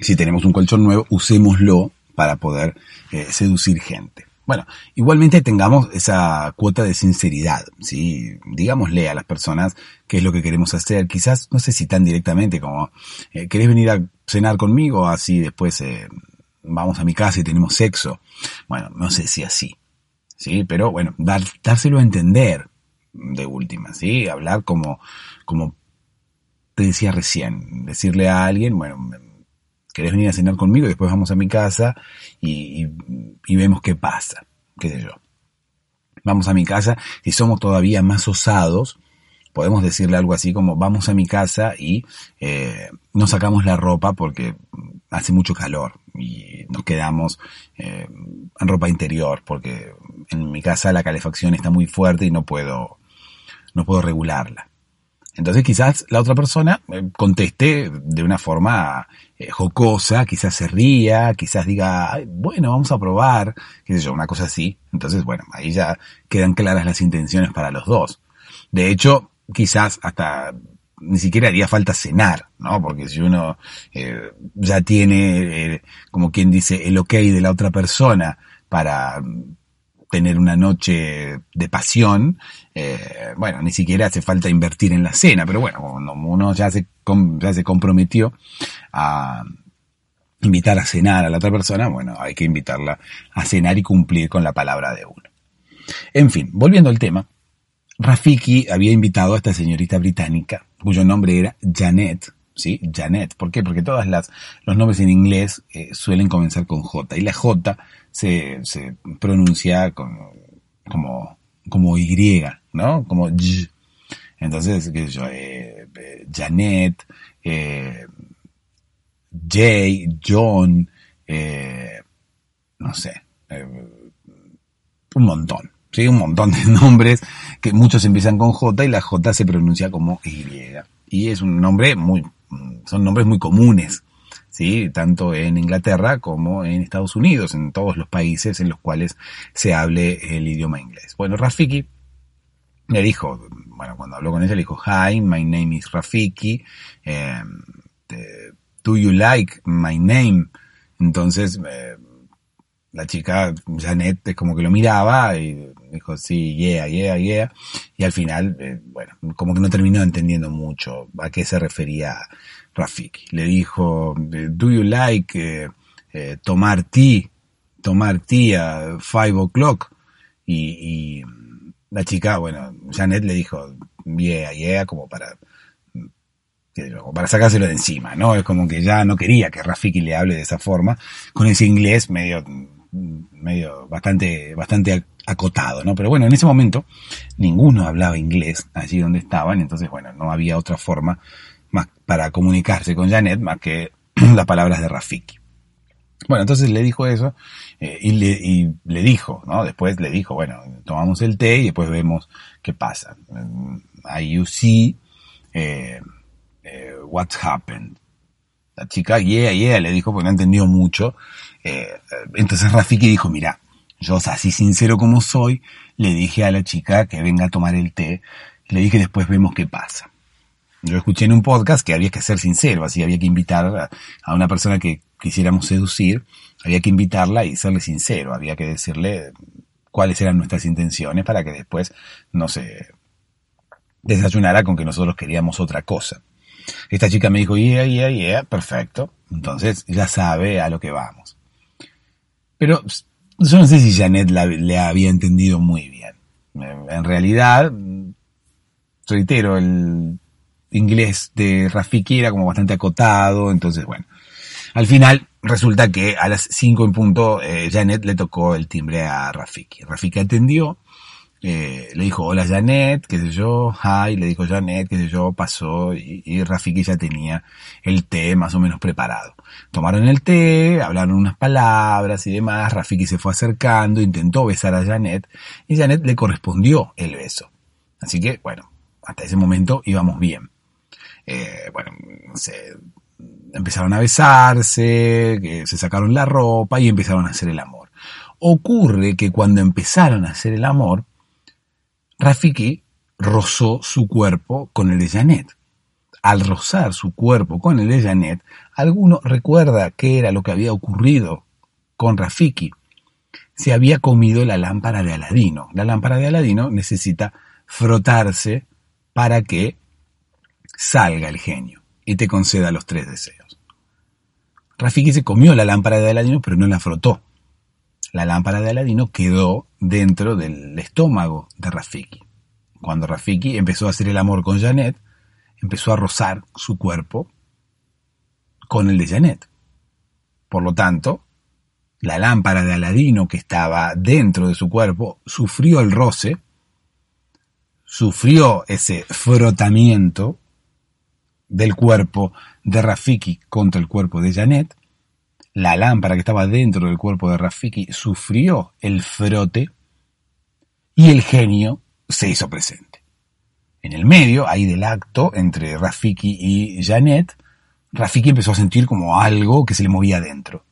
si tenemos un colchón nuevo, usémoslo para poder eh, seducir gente. Bueno, igualmente tengamos esa cuota de sinceridad, ¿sí? Digámosle a las personas qué es lo que queremos hacer. Quizás, no sé si tan directamente como, eh, ¿querés venir a cenar conmigo? Así después eh, vamos a mi casa y tenemos sexo. Bueno, no sé si así, ¿sí? Pero bueno, dar, dárselo a entender de última, ¿sí? Hablar como, como te decía recién, decirle a alguien, bueno, querés venir a cenar conmigo, después vamos a mi casa y, y, y, vemos qué pasa, qué sé yo. Vamos a mi casa, si somos todavía más osados, podemos decirle algo así como vamos a mi casa y eh, no sacamos la ropa porque hace mucho calor y nos quedamos eh, en ropa interior porque en mi casa la calefacción está muy fuerte y no puedo, no puedo regularla. Entonces quizás la otra persona eh, conteste de una forma eh, jocosa, quizás se ría, quizás diga, Ay, bueno, vamos a probar, qué sé yo, una cosa así. Entonces, bueno, ahí ya quedan claras las intenciones para los dos. De hecho, quizás hasta ni siquiera haría falta cenar, ¿no? Porque si uno eh, ya tiene, como quien dice, el ok de la otra persona para tener una noche de pasión, eh, bueno, ni siquiera hace falta invertir en la cena, pero bueno, uno ya se, ya se comprometió a invitar a cenar a la otra persona, bueno, hay que invitarla a cenar y cumplir con la palabra de uno. En fin, volviendo al tema, Rafiki había invitado a esta señorita británica, cuyo nombre era Janet, ¿sí? Janet. ¿Por qué? Porque todas las, los nombres en inglés eh, suelen comenzar con J, y la J se, pronuncia con, como, como Y, ¿no? Como Y. Entonces, yo, eh, Janet, eh, Jay, John, eh, no sé, eh, un montón, ¿sí? Un montón de nombres que muchos empiezan con J y la J se pronuncia como Y. Y es un nombre muy, son nombres muy comunes, ¿sí? Tanto en Inglaterra como en Estados Unidos, en todos los países en los cuales se hable el idioma inglés. Bueno, Rafiki le dijo, bueno, cuando habló con ella le dijo, Hi, my name is Rafiki, eh, do you like my name? Entonces, eh, la chica, Janet, es como que lo miraba y dijo, sí, yeah, yeah, yeah. Y al final, eh, bueno, como que no terminó entendiendo mucho a qué se refería Rafiki. Le dijo, do you like eh, eh, tomar té, tomar té a five o'clock? Y, y, la chica, bueno, Janet le dijo, yeah, yeah, como para, para sacárselo de encima, ¿no? Es como que ya no quería que Rafiki le hable de esa forma, con ese inglés medio, medio, bastante, bastante acotado, ¿no? Pero bueno, en ese momento ninguno hablaba inglés allí donde estaban, entonces bueno, no había otra forma más para comunicarse con Janet más que las palabras de Rafiki. Bueno, entonces le dijo eso eh, y, le, dijo, ¿no? Después le dijo, bueno, tomamos el té y después vemos qué pasa. Ahí you see eh, eh, what's happened. La chica, yeah, yeah, le dijo porque no entendió mucho. Eh, entonces Rafiki dijo, mira, yo así sincero como soy, le dije a la chica que venga a tomar el té, le dije después vemos qué pasa. Yo escuché en un podcast que había que ser sincero, así había que invitar a, una persona que quisiéramos seducir, había que invitarla y serle sincero, había que decirle cuáles eran nuestras intenciones para que después no se desayunara con que nosotros queríamos otra cosa. Esta chica me dijo, yeah, yeah, yeah, perfecto. Entonces ya sabe a lo que vamos. Pero yo no sé si Janet le había entendido muy bien. En realidad, reitero, el inglés de Rafiki era como bastante acotado, entonces bueno. Al final resulta que a las 5 en punto eh, Janet le tocó el timbre a Rafiki. Rafiki atendió, eh, le dijo hola Janet, qué sé yo, hi, le dijo Janet, qué sé yo, pasó y, y, Rafiki ya tenía el té más o menos preparado. Tomaron el té, hablaron unas palabras y demás, Rafiki se fue acercando, intentó besar a Janet y Janet le correspondió el beso. Así que, bueno, hasta ese momento íbamos bien. Eh, bueno, se empezaron a besarse, que se sacaron la ropa y empezaron a hacer el amor. Ocurre que cuando empezaron a hacer el amor, Rafiki rozó su cuerpo con el de Janet. Al rozar su cuerpo con el de Janet, ¿alguno recuerda qué era lo que había ocurrido con Rafiki? Se había comido la lámpara de Aladino. La lámpara de Aladino necesita frotarse para que salga el genio y te conceda los tres deseos. Rafiki se comió la lámpara de Aladino, pero no la frotó. La lámpara de Aladino quedó dentro del estómago de Rafiki. Cuando Rafiki empezó a hacer el amor con Janet, empezó a rozar su cuerpo con el de Janet. Por lo tanto, la lámpara de Aladino que estaba dentro de su cuerpo sufrió el roce, sufrió ese frotamiento del cuerpo de Rafiki contra el cuerpo de Janet, la lámpara que estaba dentro del cuerpo de Rafiki sufrió el frote y el genio se hizo presente. En el medio, ahí del acto entre Rafiki y Janet, Rafiki empezó a sentir como algo que se le movía adentro.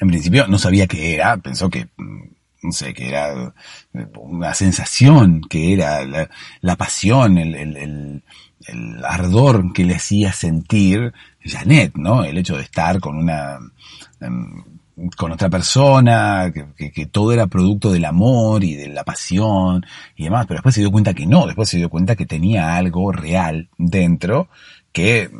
En principio no sabía qué era, pensó que, mm, no sé, que era una sensación, que era la, pasión, el, el ardor que le hacía sentir Janet, ¿no? El hecho de estar con una, em, con otra persona, que, que, todo era producto del amor y de la pasión y demás, pero después se dio cuenta que no, después se dio cuenta que tenía algo real dentro que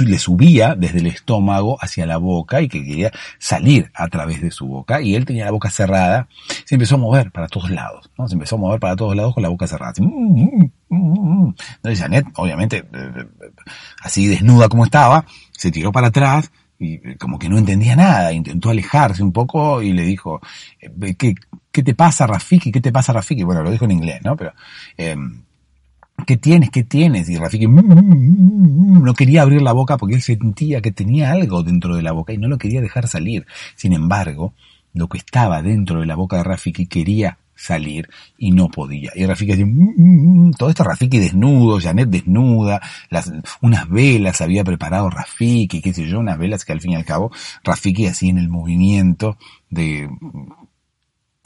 le subía desde el estómago hacia la boca y que quería salir a través de su boca y él tenía la boca cerrada, se empezó a mover para todos lados, ¿no? Se empezó a mover para todos lados con la boca cerrada. Mm, mm, mm, Entonces Janet, obviamente, eh, eh, así desnuda como estaba, se tiró para atrás y como que no entendía nada, intentó alejarse un poco y le dijo, eh, ¿qué, qué te pasa Rafiki? ¿Qué te pasa Rafiki? Bueno, lo dijo en inglés, ¿no? Pero, eh, ¿Qué tienes? ¿Qué tienes? Y Rafiki mm, mm, mm, no quería abrir la boca porque él sentía que tenía algo dentro de la boca y no lo quería dejar salir. Sin embargo, lo que estaba dentro de la boca de Rafiki quería salir y no podía. Y Rafiki decía, todo esto Rafiki desnudo, Janet desnuda, unas velas había preparado Rafiki, qué sé yo, unas velas que al fin y al cabo Rafiki hacía en el movimiento de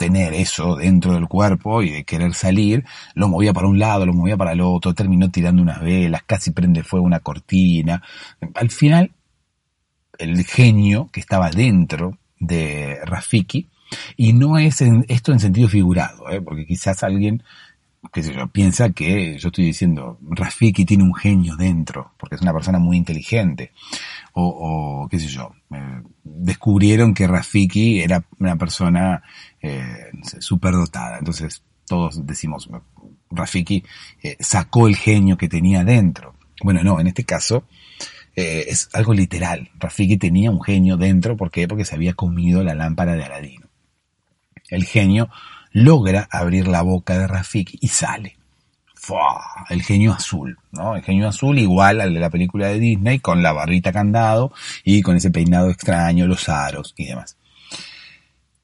tener eso dentro del cuerpo y de querer salir, lo movía para un lado, lo movía para el otro, terminó tirando unas velas, casi prende fuego una cortina. Al final, el genio que estaba dentro de Rafiki, y no es esto en sentido figurado, ¿eh? porque quizás alguien que se piensa que yo estoy diciendo, Rafiki tiene un genio dentro, porque es una persona muy inteligente, o, o qué sé yo, eh, descubrieron que Rafiki era una persona eh, superdotada, entonces todos decimos, Rafiki eh, sacó el genio que tenía dentro. Bueno, no, en este caso eh, es algo literal. Rafiki tenía un genio dentro, ¿por qué? Porque se había comido la lámpara de Aladino. El genio logra abrir la boca de Rafiki y sale. El genio azul, ¿no? El genio azul igual al de la película de Disney, con la barrita candado y con ese peinado extraño, los aros y demás.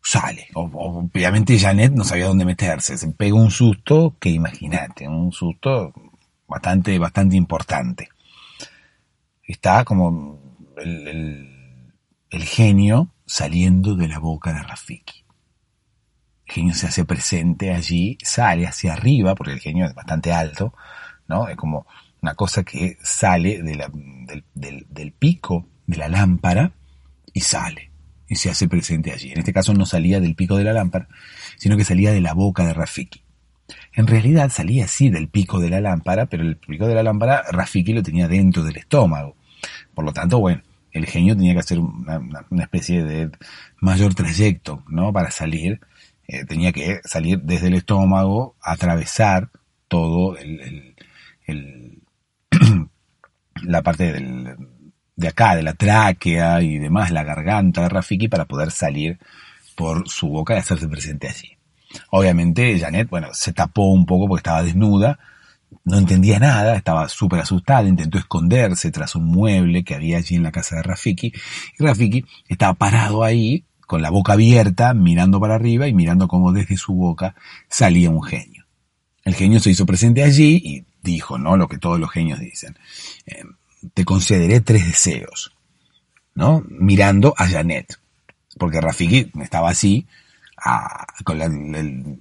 Sale. Obviamente Janet no sabía dónde meterse, se pega un susto que imagínate, un susto bastante, bastante importante. Está como el genio saliendo de la boca de Rafiki el genio se hace presente allí, sale hacia arriba, porque el genio es bastante alto, ¿no? Es como una cosa que sale del, del- del pico de la lámpara y sale y se hace presente allí. En este caso no salía del pico de la lámpara, sino que salía de la boca de Rafiki. En realidad salía así del pico de la lámpara, pero el pico de la lámpara Rafiki lo tenía dentro del estómago. Por lo tanto, bueno, el genio tenía que hacer una especie de mayor trayecto, ¿no? Para salir. Eh, tenía que salir desde el estómago, atravesar todo el, la parte de acá, de la tráquea y demás, la garganta de Rafiki para poder salir por su boca y hacerse presente allí. Obviamente Janet, bueno, se tapó un poco porque estaba desnuda, no entendía nada, estaba súper asustada, intentó esconderse tras un mueble que había allí en la casa de Rafiki, y Rafiki estaba parado ahí, con la boca abierta, mirando para arriba y mirando cómo desde su boca salía un genio. El genio se hizo presente allí y dijo, ¿no? Lo que todos los genios dicen. eh, te concederé tres deseos, ¿no? Mirando a Janet. Porque Rafiki estaba así, con la- el,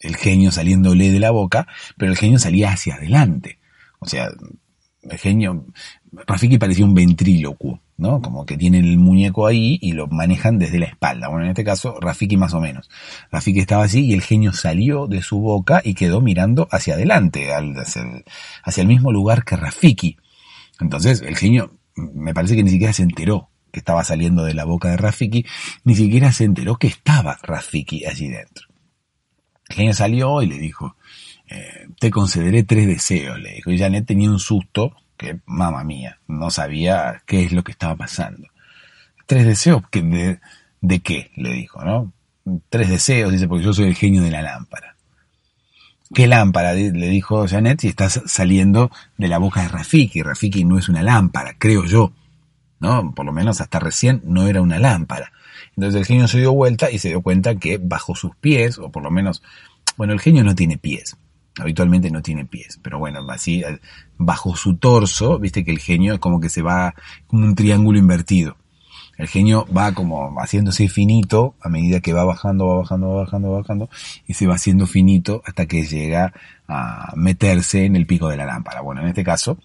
el genio saliéndole de la boca, pero el genio salía hacia adelante. O sea, el genio, Rafiki parecía un ventrílocuo, ¿no? Como que tienen el muñeco ahí y lo manejan desde la espalda. Bueno, en este caso, Rafiki más o menos. Rafiki estaba así y el genio salió de su boca y quedó mirando hacia adelante, hacia, el, hacia el mismo lugar que Rafiki. Entonces, el genio me parece que ni siquiera se enteró que estaba saliendo de la boca de Rafiki, ni siquiera se enteró que estaba Rafiki allí dentro. El genio salió y le dijo, eh, te concederé tres deseos, le dijo. Y Janet tenía un susto que, mía, no sabía qué es lo que estaba pasando. Tres deseos, que de, ¿de qué? Le dijo, ¿no? Tres deseos, dice, porque yo soy el genio de la lámpara. ¿Qué lámpara? Le dijo Janet, si estás saliendo de la boca de Rafiki. Rafiki no es una lámpara, creo yo. ¿No? Por lo menos hasta recién no era una lámpara. Entonces el genio se dio vuelta y se dio cuenta que bajo sus pies, o por lo menos, bueno, el genio no tiene pies. Habitualmente no tiene pies, pero bueno, así, eh, bajo su torso, viste que el genio es como que se va como un triángulo invertido. El genio va como haciéndose finito a medida que va bajando, va bajando, va bajando, va bajando, y se va haciendo finito hasta que llega a meterse en el pico de la lámpara. Bueno, en este caso,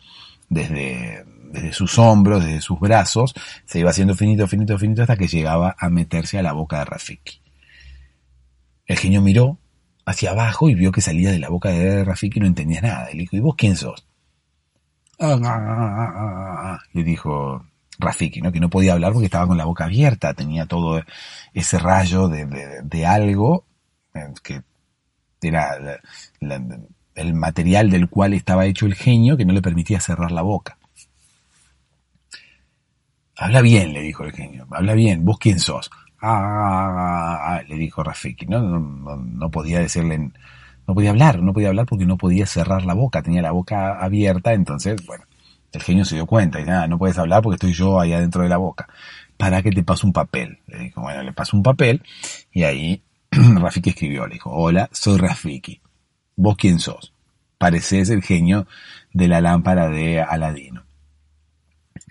desde, desde sus hombros, desde sus brazos, se iba haciendo finito, finito, finito hasta que llegaba a meterse a la boca de Rafiki. El genio miró hacia abajo y vio que salía de la boca de Rafiki y no entendía nada. Le dijo, ¿y vos quién sos? "Ah, ah, ah, ah, ah", le dijo Rafiki, ¿no? que no podía hablar porque estaba con la boca abierta, tenía todo ese rayo de, de- algo eh, que era el material del cual estaba hecho el genio que no le permitía cerrar la boca. Habla bien, le dijo el genio, habla bien, ¿vos quién sos? Ah, ah, ah, le dijo Rafiki, ¿no? Podía decirle, no podía hablar, no podía hablar porque no podía cerrar la boca, tenía la boca abierta, entonces, bueno, el genio se dio cuenta y nada, no puedes hablar porque estoy yo ahí adentro de la boca. Para que te paso un papel. Le dijo, bueno, le paso un papel y ahí Rafiki escribió, le dijo, hola, soy Rafiki. ¿Vos quién sos? Pareces el genio de la lámpara de Aladino.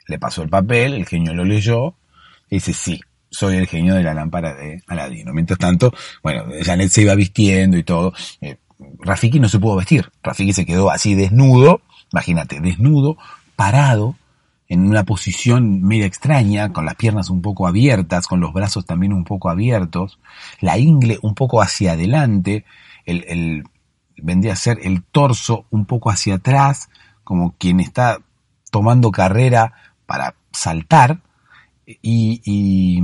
Le pasó el papel, el genio lo leyó y dice, sí, soy el genio de la lámpara de Aladino. Mientras tanto, bueno, Janet se iba vistiendo y todo. Eh, Rafiki no se pudo vestir. Rafiki se quedó así desnudo, imagínate, desnudo, parado, en una posición media extraña, con las piernas un poco abiertas, con los brazos también un poco abiertos, la ingle un poco hacia adelante, el, el vendría a ser el torso un poco hacia atrás, como quien está tomando carrera para saltar, y, y,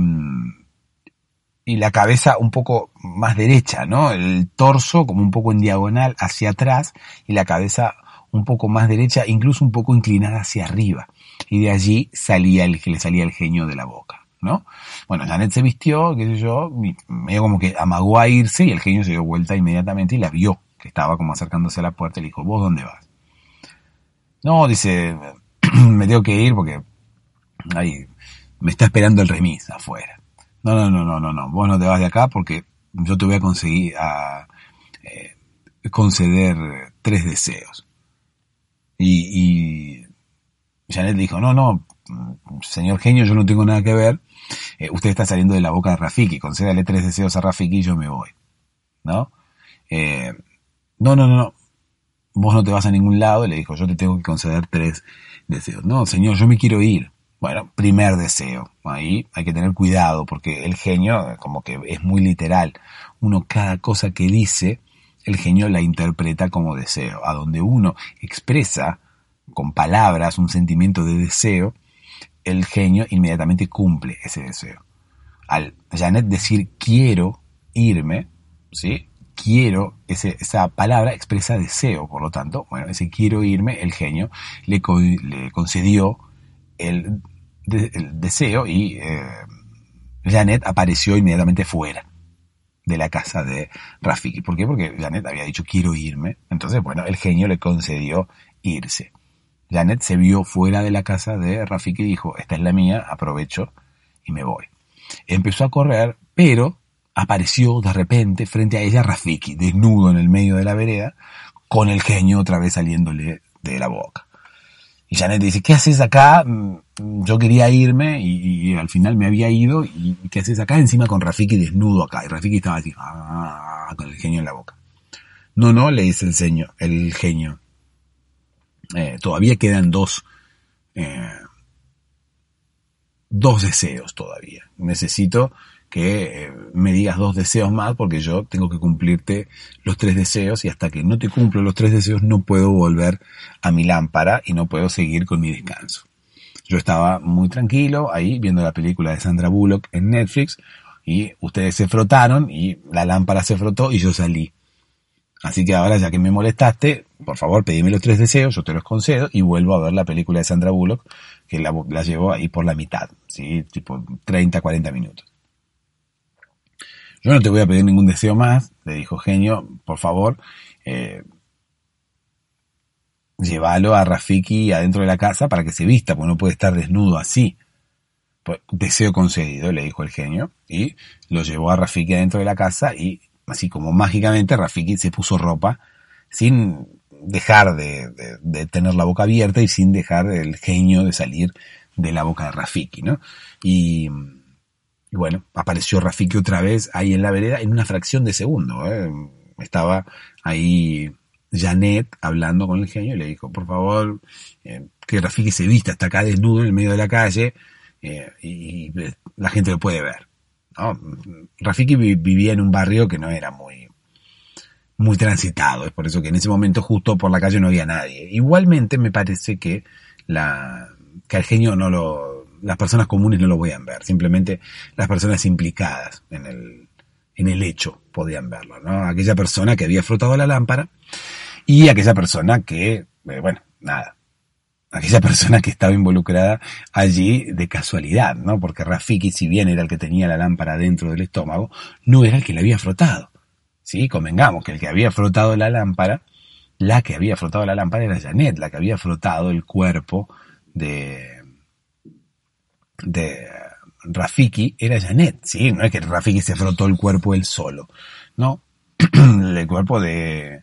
y la cabeza un poco más derecha, ¿no? El torso como un poco en diagonal hacia atrás y la cabeza un poco más derecha, incluso un poco inclinada hacia arriba. Y de allí salía el le salía el genio de la boca, ¿no? Bueno, Janet se vistió, qué sé yo, medio como que amagó a irse y el genio se dio vuelta inmediatamente y la vio, que estaba como acercándose a la puerta y le dijo, ¿vos dónde vas? No, dice, me tengo que ir porque ahí me está esperando el remis afuera. No, no, no, no, no, no, vos no te vas de acá porque yo te voy a conseguir a eh, conceder tres deseos. Y, y Janet dijo, no, no, señor genio, yo no tengo nada que ver. Eh, usted está saliendo de la boca de Rafiki, concédale tres deseos a Rafiki y yo me voy. ¿No? Eh, no, no, no, no. vos no te vas a ningún lado, le dijo, yo te tengo que conceder tres deseos. No, señor, yo me quiero ir. Bueno, primer deseo. Ahí hay que tener cuidado porque el genio como que es muy literal. Uno cada cosa que dice, el genio la interpreta como deseo. A donde uno expresa con palabras un sentimiento de deseo, el genio inmediatamente cumple ese deseo. Al Janet decir quiero irme, ¿sí? quiero, esa palabra expresa deseo, por lo tanto, bueno, ese quiero irme, el genio le, le concedió el, deseo y eh, Janet apareció inmediatamente fuera de la casa de Rafiki. ¿Por qué? Porque Janet había dicho quiero irme. Entonces, bueno, el genio le concedió irse. Janet se vio fuera de la casa de Rafiki y dijo, esta es la mía, aprovecho y me voy. Empezó a correr, pero apareció de repente frente a ella Rafiki, desnudo en el medio de la vereda, con el genio otra vez saliéndole de la boca. Y Janet dice, ¿qué haces acá? Yo quería irme y, al final me había ido. ¿Y qué haces acá? Encima con Rafiki desnudo acá. Y Rafiki estaba así, ah, con el genio en la boca. No, no, le dice el, señor, el genio. Eh, todavía quedan dos, eh, dos deseos todavía. Necesito que eh, me digas dos deseos más porque yo tengo que cumplirte los tres deseos y hasta que no te cumplo los tres deseos no puedo volver a mi lámpara y no puedo seguir con mi descanso. Yo estaba muy tranquilo ahí viendo la película de Sandra Bullock en Netflix y ustedes se frotaron y la lámpara se frotó y yo salí. Así que ahora ya que me molestaste, por favor pedime los tres deseos, yo te los concedo y vuelvo a ver la película de Sandra Bullock que la, la llevo ahí por la mitad, ¿sí? tipo 30, 40 minutos. Yo no te voy a pedir ningún deseo más, le dijo Genio, por favor, eh, llévalo a Rafiki adentro de la casa para que se vista, porque no puede estar desnudo así. Pues, deseo concedido, le dijo el genio, y lo llevó a Rafiki adentro de la casa y así como mágicamente Rafiki se puso ropa sin dejar de, tener la boca abierta y sin dejar el genio de salir de la boca de Rafiki, ¿no? Y y bueno, apareció Rafiki otra vez ahí en la vereda en una fracción de segundo. ¿eh? Estaba ahí Janet hablando con el genio y le dijo, por favor, eh, que Rafiki se vista hasta acá desnudo en el medio de la calle eh, y, la gente lo puede ver. ¿no? Rafiki vivía en un barrio que no era muy, muy transitado, es por eso que en ese momento justo por la calle no había nadie. Igualmente me parece que la, que al genio no lo, las personas comunes no lo podían ver, simplemente las personas implicadas en el, en el hecho podían verlo, ¿no? Aquella persona que había frotado la lámpara y aquella persona que, eh, bueno, nada, aquella persona que estaba involucrada allí de casualidad, ¿no? Porque Rafiki, si bien era el que tenía la lámpara dentro del estómago, no era el que la había frotado. ¿Sí? Convengamos que el que había frotado la lámpara, la que había frotado la lámpara era Janet, la que había frotado el cuerpo de, de Rafiki era Janet, ¿sí? No es que Rafiki se frotó el cuerpo él solo, no. el cuerpo de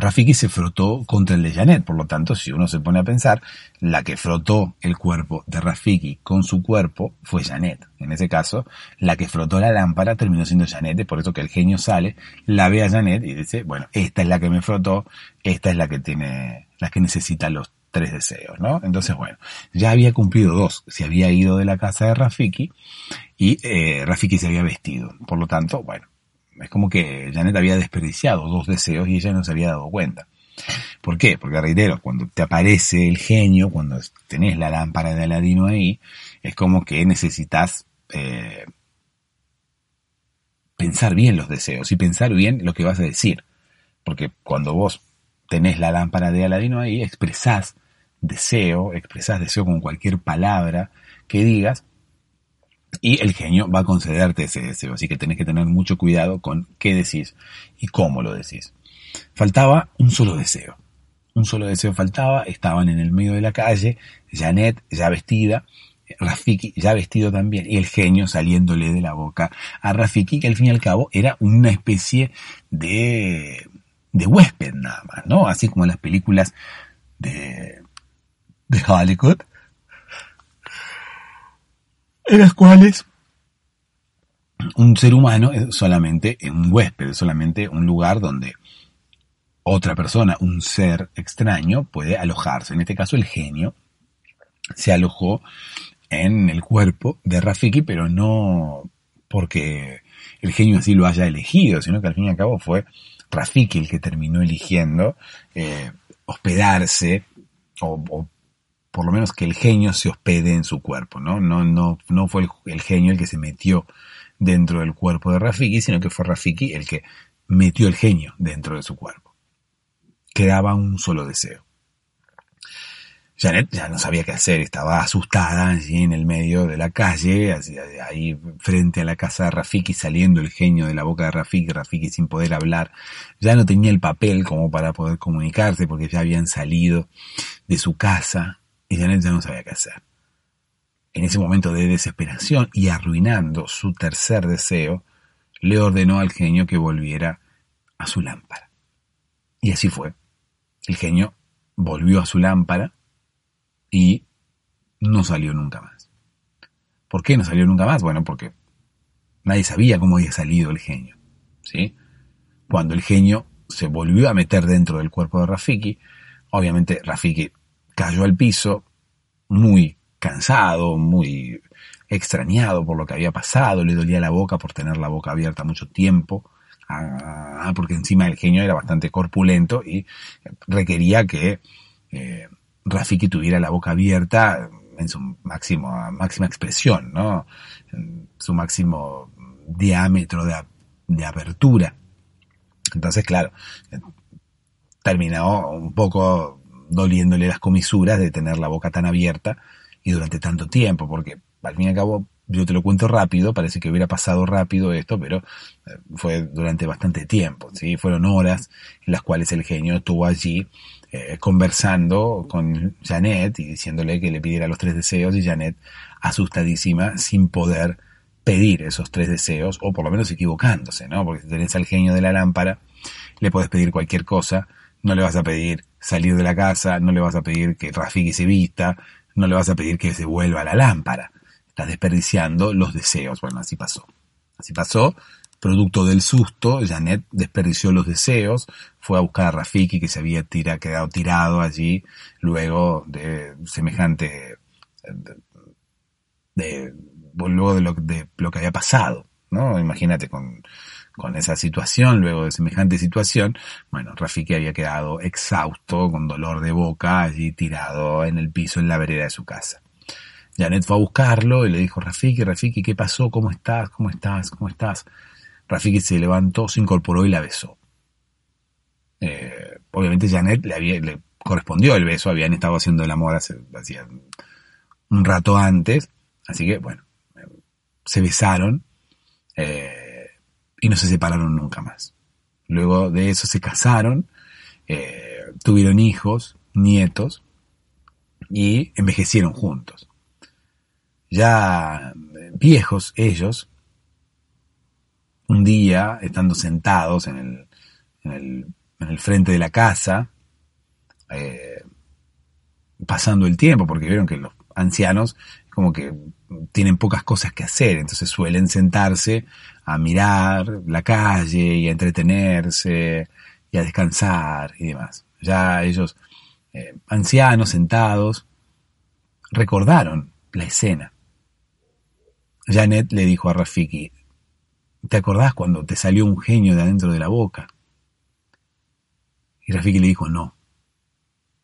Rafiki se frotó contra el de Janet, por lo tanto, si uno se pone a pensar, la que frotó el cuerpo de Rafiki con su cuerpo fue Janet. En ese caso, la que frotó la lámpara terminó siendo Janet, por eso que el genio sale, la ve a Janet y dice, bueno, esta es la que me frotó, esta es la que tiene, la que necesita los tres deseos, ¿no? Entonces, bueno, ya había cumplido dos. Se había ido de la casa de Rafiki y eh, Rafiki se había vestido. Por lo tanto, bueno, es como que Janet había desperdiciado dos deseos y ella no se había dado cuenta. ¿Por qué? Porque reitero, cuando te aparece el genio, cuando tenés la lámpara de Aladino ahí, es como que necesitas eh, pensar bien los deseos y pensar bien lo que vas a decir. Porque cuando vos tenés la lámpara de Aladino ahí, expresás deseo, expresás deseo con cualquier palabra que digas, y el genio va a concederte ese deseo. Así que tenés que tener mucho cuidado con qué decís y cómo lo decís. Faltaba un solo deseo. Un solo deseo faltaba, estaban en el medio de la calle, Janet ya vestida, Rafiki ya vestido también, y el genio saliéndole de la boca a Rafiki, que al fin y al cabo era una especie de, de huésped nada más, ¿no? Así como en las películas de, de Hollywood, en las cuales un ser humano es solamente un huésped, es solamente un lugar donde otra persona, un ser extraño, puede alojarse. En este caso, el genio se alojó en el cuerpo de Rafiki, pero no porque el genio así lo haya elegido, sino que al fin y al cabo fue Rafiki el que terminó eligiendo eh, hospedarse o, por lo menos que el genio se hospede en su cuerpo, ¿no? No, no, no fue el, genio el que se metió dentro del cuerpo de Rafiki, sino que fue Rafiki el que metió el genio dentro de su cuerpo. Quedaba un solo deseo. Janet ya no sabía qué hacer, estaba asustada allí en el medio de la calle, ahí frente a la casa de Rafiki, saliendo el genio de la boca de Rafiki, Rafiki sin poder hablar, ya no tenía el papel como para poder comunicarse porque ya habían salido de su casa y Janet ya no sabía qué hacer. En ese momento de desesperación y arruinando su tercer deseo, le ordenó al genio que volviera a su lámpara. Y así fue. El genio volvió a su lámpara, y no salió nunca más. ¿Por qué no salió nunca más? Bueno, porque nadie sabía cómo había salido el genio. ¿sí? Cuando el genio se volvió a meter dentro del cuerpo de Rafiki, obviamente Rafiki cayó al piso muy cansado, muy extrañado por lo que había pasado, le dolía la boca por tener la boca abierta mucho tiempo, ah, porque encima el genio era bastante corpulento y requería que eh, Rafiki tuviera la boca abierta en su máximo, máxima expresión, ¿no? En su máximo diámetro de, de apertura. Entonces, claro, terminó un poco doliéndole las comisuras de tener la boca tan abierta y durante tanto tiempo, porque al fin y al cabo, yo te lo cuento rápido, parece que hubiera pasado rápido esto, pero eh, fue durante bastante tiempo, ¿sí? Fueron horas en las cuales el genio estuvo allí eh, conversando con Janet y diciéndole que le pidiera los tres deseos y Janet asustadísima sin poder pedir esos tres deseos o por lo menos equivocándose, ¿no? Porque si tenés al genio de la lámpara, le puedes pedir cualquier cosa, no le vas a pedir salir de la casa, no le vas a pedir que Rafiki se vista, no le vas a pedir que se vuelva la lámpara. Estás desperdiciando los deseos. Bueno, así pasó. Así pasó Producto del susto, Janet desperdició los deseos, fue a buscar a Rafiki que se había quedado tirado allí luego de semejante, de, luego de lo, de lo que había pasado, ¿no? Imagínate con, con esa situación, luego de semejante situación, bueno, Rafiki había quedado exhausto, con dolor de boca, allí tirado en el piso en la vereda de su casa. Janet fue a buscarlo y le dijo, Rafiki, Rafiki, ¿qué pasó? ¿Cómo estás? ¿Cómo estás? ¿Cómo estás? Rafiki se levantó, se incorporó y la besó. Eh, obviamente Janet le, había, le correspondió el beso, habían estado haciendo el amor hace, un rato antes, así que bueno, se besaron eh, y no se separaron nunca más. Luego de eso se casaron, eh, tuvieron hijos, nietos y envejecieron juntos. Ya viejos ellos, un día, estando sentados en el, en el, en el frente de la casa, eh, pasando el tiempo, porque vieron que los ancianos como que tienen pocas cosas que hacer, entonces suelen sentarse a mirar la calle y a entretenerse y a descansar y demás. Ya ellos, eh, ancianos sentados, recordaron la escena. Janet le dijo a Rafiki, ¿Te acordás cuando te salió un genio de adentro de la boca? Y Rafiki le dijo, no,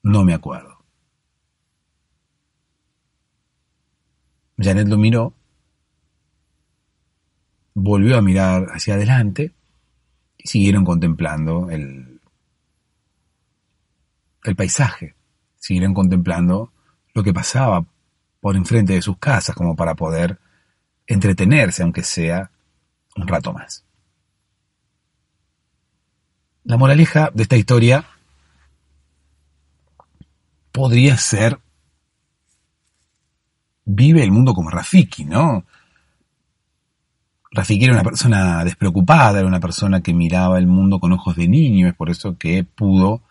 no me acuerdo. Janet lo miró, volvió a mirar hacia adelante y siguieron contemplando el, el paisaje, siguieron contemplando lo que pasaba por enfrente de sus casas como para poder entretenerse, aunque sea un rato más. La moraleja de esta historia podría ser, vive el mundo como Rafiki, ¿no? Rafiki era una persona despreocupada, era una persona que miraba el mundo con ojos de niño, es por eso que pudo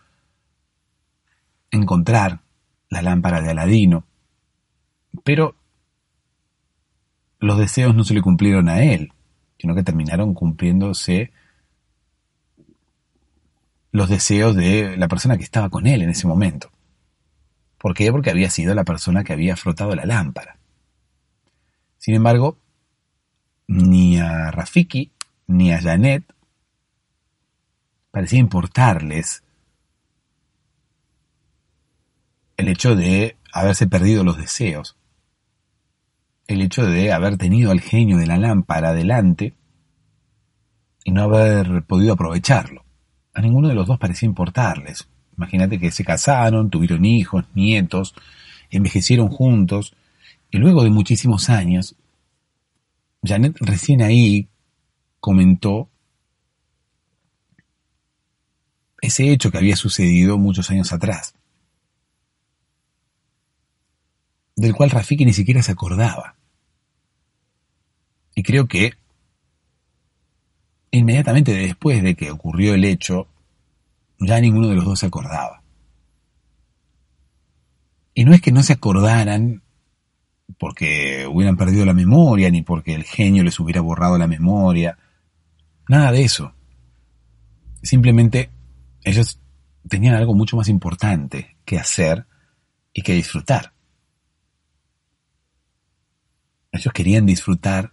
encontrar la lámpara de Aladino. Pero los deseos no se le cumplieron a él sino que terminaron cumpliéndose los deseos de la persona que estaba con él en ese momento. ¿Por qué? Porque había sido la persona que había frotado la lámpara. Sin embargo, ni a Rafiki ni a Janet parecía importarles el hecho de haberse perdido los deseos, el hecho de haber tenido al genio de la lámpara delante y no haber podido aprovecharlo. A ninguno de los dos parecía importarles. Imagínate que se casaron, tuvieron hijos, nietos, envejecieron juntos, y luego de muchísimos años, Janet recién ahí comentó ese hecho que había sucedido muchos años atrás, del cual Rafiki ni siquiera se acordaba. Y creo que inmediatamente después de que ocurrió el hecho, ya ninguno de los dos se acordaba. Y no es que no se acordaran porque hubieran perdido la memoria, ni porque el genio les hubiera borrado la memoria, nada de eso. Simplemente ellos tenían algo mucho más importante que hacer y que disfrutar. Ellos querían disfrutar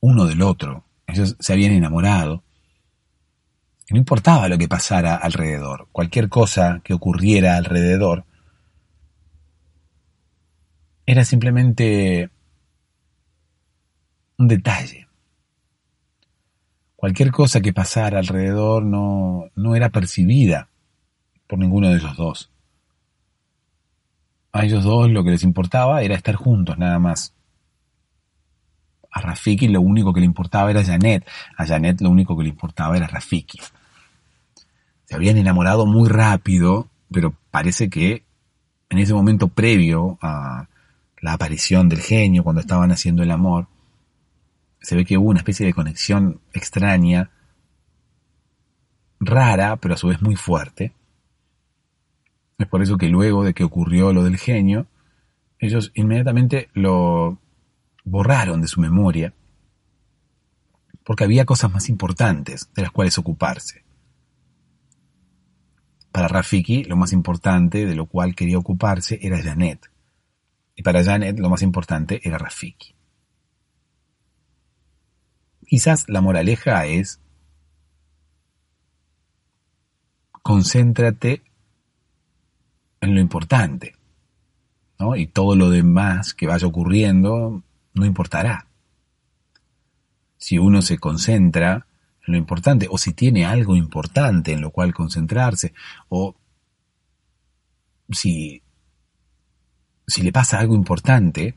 uno del otro, ellos se habían enamorado. No importaba lo que pasara alrededor, cualquier cosa que ocurriera alrededor, era simplemente un detalle. Cualquier cosa que pasara alrededor no, no era percibida por ninguno de ellos dos. A ellos dos lo que les importaba era estar juntos nada más. A Rafiki lo único que le importaba era Janet. A Janet lo único que le importaba era Rafiki. Se habían enamorado muy rápido, pero parece que en ese momento previo a la aparición del genio, cuando estaban haciendo el amor, se ve que hubo una especie de conexión extraña, rara, pero a su vez muy fuerte. Es por eso que luego de que ocurrió lo del genio, ellos inmediatamente lo borraron de su memoria, porque había cosas más importantes de las cuales ocuparse. Para Rafiki, lo más importante de lo cual quería ocuparse era Janet. Y para Janet, lo más importante era Rafiki. Quizás la moraleja es concéntrate en lo importante, ¿no? Y todo lo demás que vaya ocurriendo no importará. Si uno se concentra en lo importante, o si tiene algo importante en lo cual concentrarse, o si, si le pasa algo importante,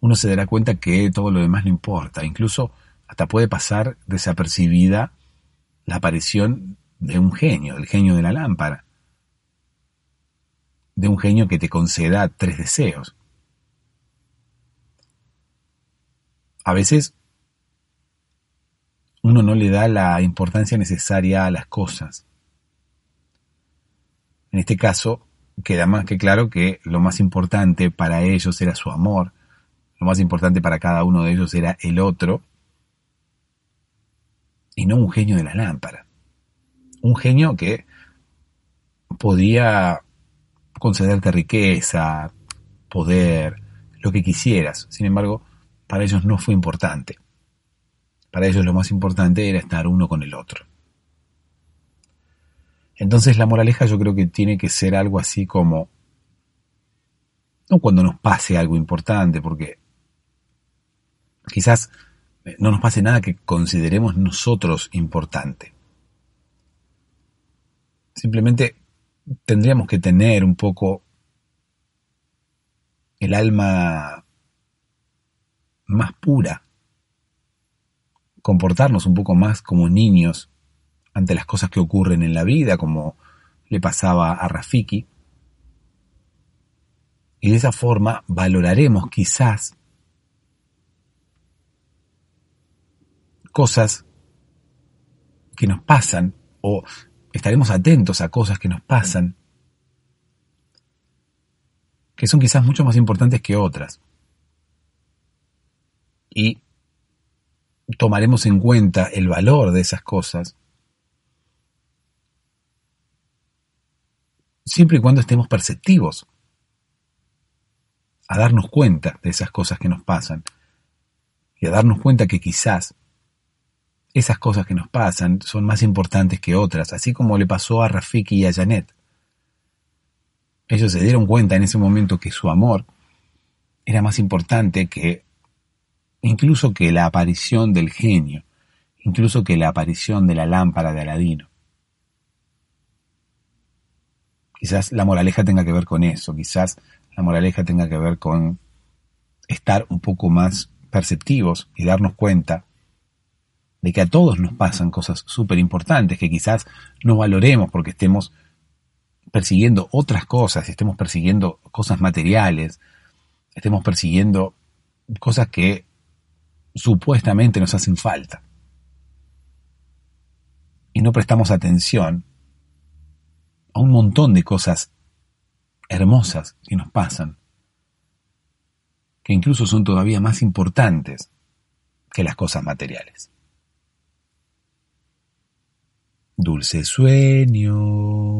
uno se dará cuenta que todo lo demás no importa. Incluso hasta puede pasar desapercibida la aparición de un genio, el genio de la lámpara, de un genio que te conceda tres deseos. A veces uno no le da la importancia necesaria a las cosas. En este caso, queda más que claro que lo más importante para ellos era su amor, lo más importante para cada uno de ellos era el otro, y no un genio de la lámpara. Un genio que podía concederte riqueza, poder, lo que quisieras. Sin embargo, para ellos no fue importante. Para ellos lo más importante era estar uno con el otro. Entonces la moraleja yo creo que tiene que ser algo así como, no cuando nos pase algo importante, porque quizás eh, no nos pase nada que consideremos nosotros importante. Simplemente tendríamos que tener un poco el alma más pura, comportarnos un poco más como niños ante las cosas que ocurren en la vida, como le pasaba a Rafiki. Y de esa forma valoraremos quizás cosas que nos pasan o estaremos atentos a cosas que nos pasan que son quizás mucho más importantes que otras y tomaremos en cuenta el valor de esas cosas siempre y cuando estemos perceptivos a darnos cuenta de esas cosas que nos pasan y a darnos cuenta que quizás esas cosas que nos pasan son más importantes que otras, así como le pasó a Rafiki y a Janet. Ellos se dieron cuenta en ese momento que su amor era más importante que incluso que la aparición del genio, incluso que la aparición de la lámpara de Aladino. Quizás la moraleja tenga que ver con eso, quizás la moraleja tenga que ver con estar un poco más perceptivos y darnos cuenta de que a todos nos pasan cosas súper importantes que quizás no valoremos porque estemos persiguiendo otras cosas, estemos persiguiendo cosas materiales, estemos persiguiendo cosas que supuestamente nos hacen falta. Y no prestamos atención a un montón de cosas hermosas que nos pasan, que incluso son todavía más importantes que las cosas materiales. Dulces sueños.